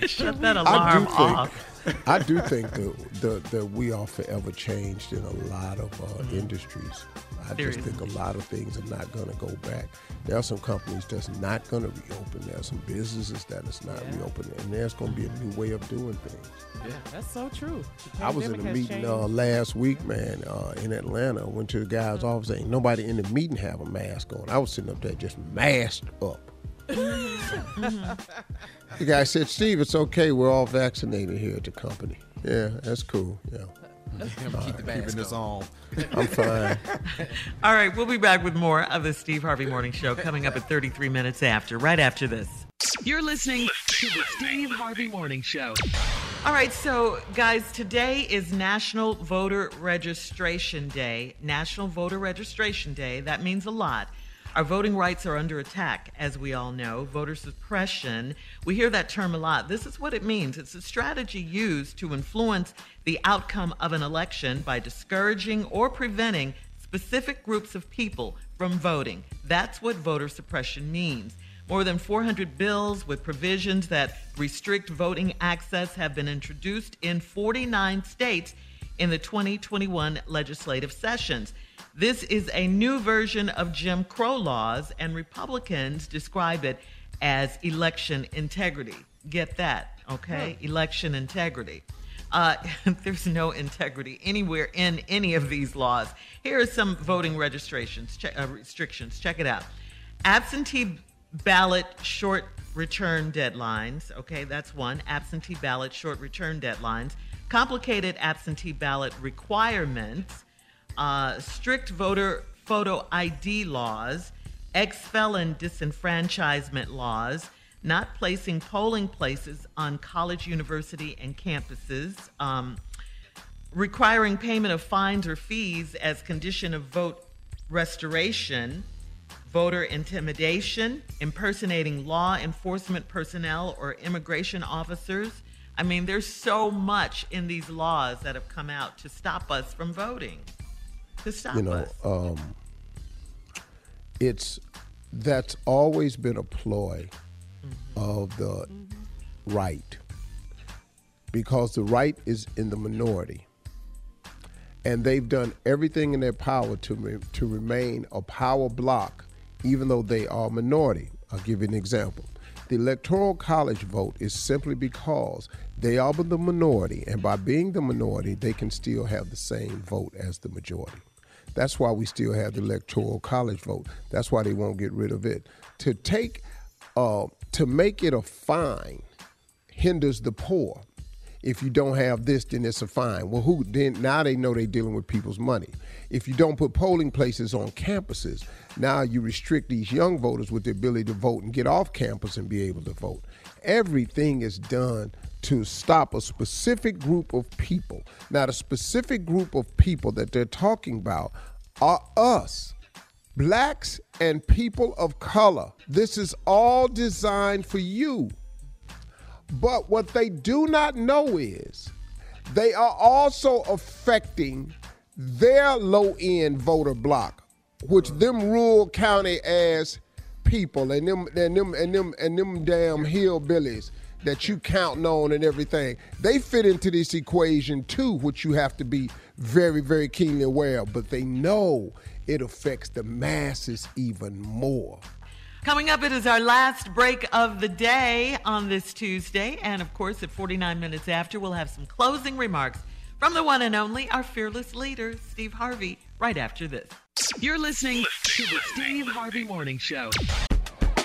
Shut that I alarm do think, off. I do think that the, the we are forever changed in a lot of uh, Mm-hmm. industries. I Seriously. just think a lot of things are not going to go back. There are some companies that's not going to reopen. There are some businesses that is not Yeah. reopening, and there's going to be a new way of doing things. Yeah, that's so true. I was in a meeting uh, last week, man, uh, in Atlanta. Went to the guy's office. Ain't nobody in the meeting have a mask on. I was sitting up there just masked up. The guy said, "Steve, it's okay. We're all vaccinated here at the company. Yeah, that's cool. Yeah, Keep the keeping this on. I'm fine. All right, we'll be back with more of the Steve Harvey Morning Show coming up at 33 minutes after, right after this. You're listening to the Steve Harvey Morning Show. All right, so guys, today is National Voter Registration Day. National Voter Registration Day. That means a lot. Our voting rights are under attack, as we all know. Voter suppression. We hear that term a lot. This is what it means it's a strategy used to influence the outcome of an election by discouraging or preventing specific groups of people from voting. That's what voter suppression means. More than 400 bills with provisions that restrict voting access have been introduced in 49 states in the 2021 legislative sessions. This is a new version of Jim Crow laws, and Republicans describe it as election integrity. Get that, okay? Election integrity. Uh, there's no integrity anywhere in any of these laws. Here are some voting registrations, check, uh, restrictions. Check it out. Absentee ballot short return deadlines. Okay, that's one. Absentee ballot short return deadlines. Complicated absentee ballot requirements. Uh, strict voter photo ID laws. Ex felon disenfranchisement laws. Not placing polling places on college, university, and campuses. Um, requiring payment of fines or fees as condition of vote restoration, voter intimidation, impersonating law enforcement personnel or immigration officers. I mean, there's so much in these laws that have come out to stop us from voting. To stop you know, us. um, it's that's always been a ploy of the right. Because the right is in the minority. And they've done everything in their power to re- to remain a power block even though they are a minority. I'll give you an example. The electoral college vote is simply because they are the minority. And by being the minority they can still have the same vote as the majority that's why we still have the electoral college vote. That's why they won't get rid of it. To take, uh, to make it a fine, hinders the poor. If you don't have this, then it's a fine. Well, who then? Now they know they're dealing with people's money. If you don't put polling places on campuses, now you restrict these young voters with the ability to vote and get off campus and be able to vote. Everything is done to stop a specific group of people. Now, the specific group of people that they're talking about are us, blacks and people of color. This is all designed for you. But what they do not know is they are also affecting their low end voter block, which them rural county ass people and them and them and them and them damn hillbillies that you counting on and everything. They fit into this equation too, which you have to be very, very keenly aware of. But they know it affects the masses even more. Coming up, it is our last break of the day on this Tuesday. And of course, at 49 minutes after, we'll have some closing remarks from the one and only, our fearless leader, Steve Harvey, right after this. You're listening to the Steve Harvey Morning Show.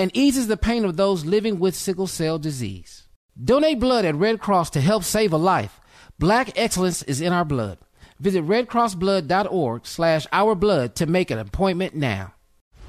and eases the pain of those living with sickle cell disease. Donate blood at Red Cross to help save a life. Black excellence is in our blood. Visit redcrossblood.org slash ourblood to make an appointment now.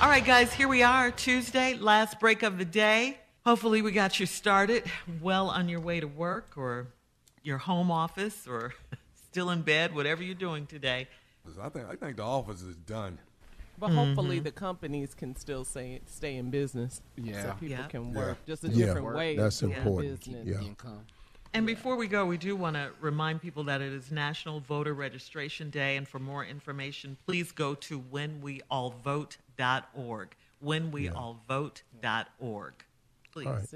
All right, guys, here we are, Tuesday, last break of the day. Hopefully, we got you started well on your way to work or your home office or still in bed, whatever you're doing today. I think I think the office is done. But hopefully Mhm. the companies can still stay stay in business. Yeah. So people Yeah. can Yeah. work just a Yeah, different way. that's of important. Business. Yeah. And before we go, we do want to remind people that it is National Voter Registration Day. And for more information, please go to whenweallvote.org. Whenweallvote.org. Please. Right.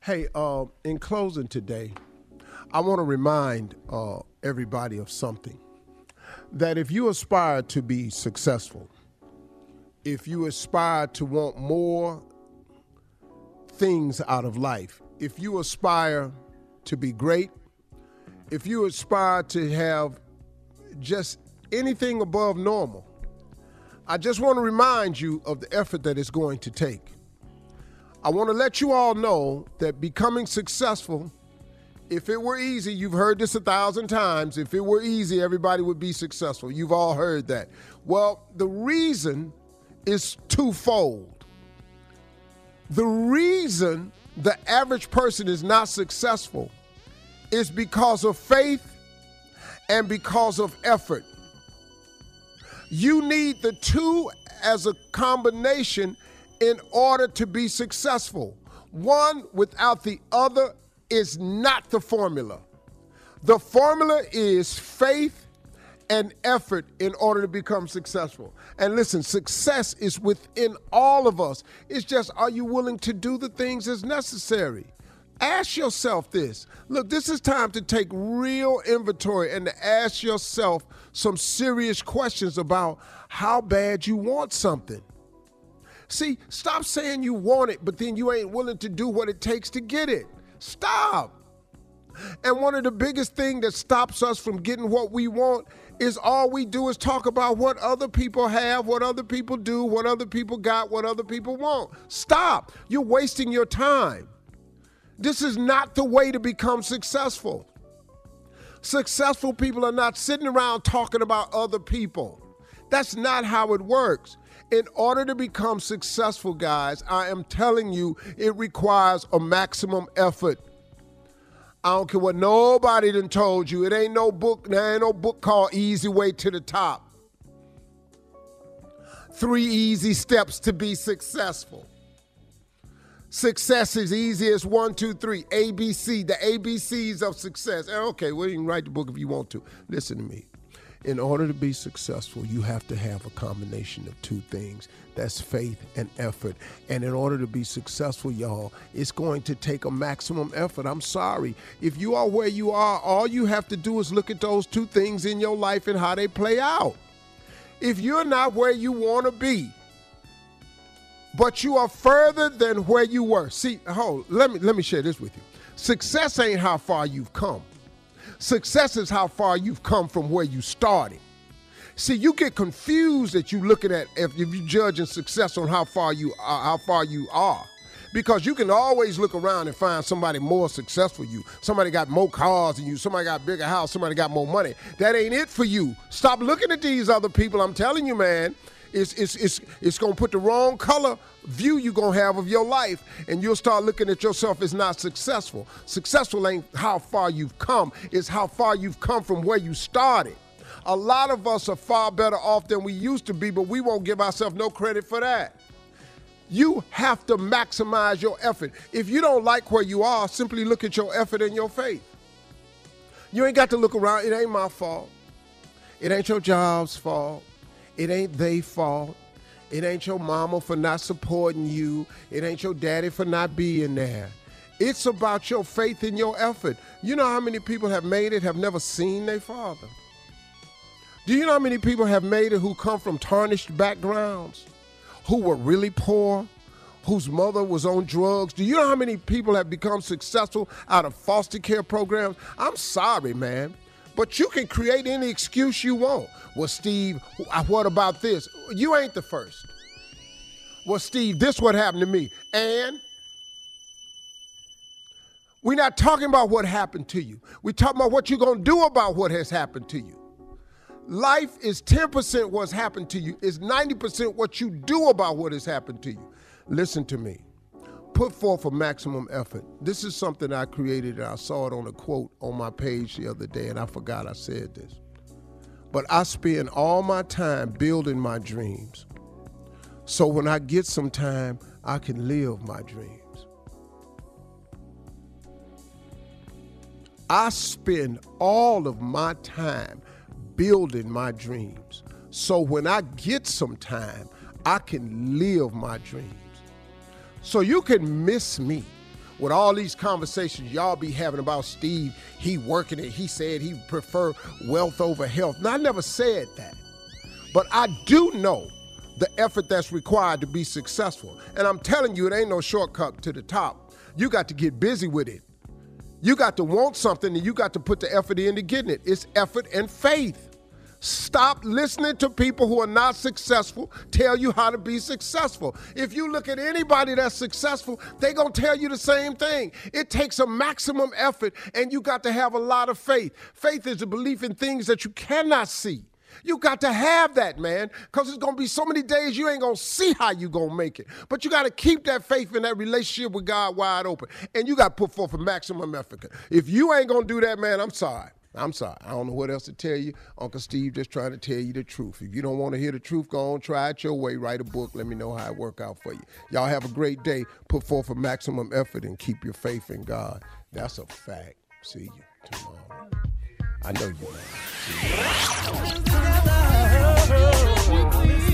Hey, uh, in closing today, I want to remind uh, everybody of something. That if you aspire to be successful, if you aspire to want more things out of life, if you aspire to be great, if you aspire to have just anything above normal, I just want to remind you of the effort that it's going to take. I want to let you all know that becoming successful, if it were easy, you've heard this a thousand times, if it were easy, everybody would be successful. You've all heard that. Well, the reason is twofold. The reason the average person is not successful is because of faith and because of effort. You need the two as a combination in order to be successful. One without the other is not the formula. The formula is faith and effort in order to become successful. And listen, success is within all of us. It's just, are you willing to do the things as necessary? Ask yourself this. Look, this is time to take real inventory and to ask yourself some serious questions about how bad you want something. See, stop saying you want it, but then you ain't willing to do what it takes to get it. Stop. And one of the biggest things that stops us from getting what we want is all we do is talk about what other people have, what other people do, what other people got, what other people want. Stop. You're wasting your time. This is not the way to become successful. Successful people are not sitting around talking about other people. That's not how it works. In order to become successful, guys, I am telling you, it requires a maximum effort. I don't care what nobody done told you. It ain't no book. There ain't no book called Easy Way to the Top. Three easy steps to be successful. Success is easy as one, two, three. ABC, the ABCs of success. Okay, well, you can write the book if you want to. Listen to me. In order to be successful, you have to have a combination of two things. That's faith and effort. And in order to be successful, y'all, it's going to take a maximum effort. I'm sorry. If you are where you are, all you have to do is look at those two things in your life and how they play out. If you're not where you want to be, but you are further than where you were. See, hold, let me let me share this with you. Success ain't how far you've come. Success is how far you've come from where you started. See, you get confused that you looking at if, if you're judging success on how far you are, how far you are. Because you can always look around and find somebody more successful than you. Somebody got more cars than you. Somebody got bigger house. Somebody got more money. That ain't it for you. Stop looking at these other people. I'm telling you, man it's it's it's it's gonna put the wrong color view you're gonna have of your life, and you'll start looking at yourself as not successful. Successful ain't how far you've come, it's how far you've come from where you started. A lot of us are far better off than we used to be, but we won't give ourselves no credit for that. You have to maximize your effort. If you don't like where you are, simply look at your effort and your faith. You ain't got to look around. It ain't my fault. It ain't your job's fault. It ain't they fault. It ain't your mama for not supporting you. It ain't your daddy for not being there. It's about your faith and your effort. You know how many people have made it have never seen their father? Do you know how many people have made it who come from tarnished backgrounds, who were really poor, whose mother was on drugs? Do you know how many people have become successful out of foster care programs? I'm sorry, man. But you can create any excuse you want. Well, Steve, uh, what about this? You ain't the first. Well, Steve, this what happened to me. And we're not talking about what happened to you. We're talking about what you're going to do about what has happened to you. Life is 10% what's happened to you, it's 90% what you do about what has happened to you. Listen to me. Put forth a maximum effort. This is something I created and I saw it on a quote on my page the other day and I forgot I said this. But I spend all my time building my dreams. So when I get some time, I can live my dreams. I spend all of my time building my dreams. So when I get some time, I can live my dreams. So you can miss me with all these conversations y'all be having about Steve, he working it, he said he prefer wealth over health. Now, I never said that. But I do know the effort that's required to be successful. And I'm telling you, it ain't no shortcut to the top. You got to get busy with it. You got to want something and you got to put the effort into getting it. It's effort and faith. Stop listening to people who are not successful tell you how to be successful. If you look at anybody that's successful, they're going to tell you the same thing. It takes a maximum effort and you got to have a lot of faith. Faith is a belief in things that you cannot see. You got to have that, man, because it's going to be so many days you ain't going to see how you going to make it. But you got to keep that faith in that relationship with God wide open. And you got to put forth a maximum effort. If you ain't going to do that, man, I'm sorry. I'm sorry. I don't know what else to tell you. Uncle Steve just trying to tell you the truth. If you don't want to hear the truth, go on, try it your way. Write a book. Let me know how it work out for you. Y'all have a great day. Put forth a maximum effort and keep your faith in God. That's a fact. See you tomorrow. I know you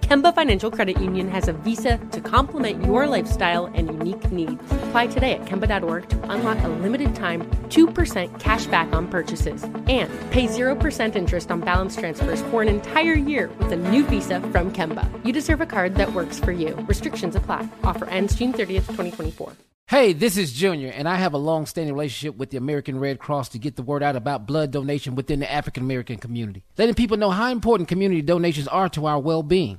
Kemba Financial Credit Union has a visa to complement your lifestyle and unique needs. Apply today at Kemba.org to unlock a limited time 2% cash back on purchases and pay 0% interest on balance transfers for an entire year with a new visa from Kemba. You deserve a card that works for you. Restrictions apply. Offer ends June 30th, 2024. Hey, this is Junior, and I have a long standing relationship with the American Red Cross to get the word out about blood donation within the African American community, letting people know how important community donations are to our well being.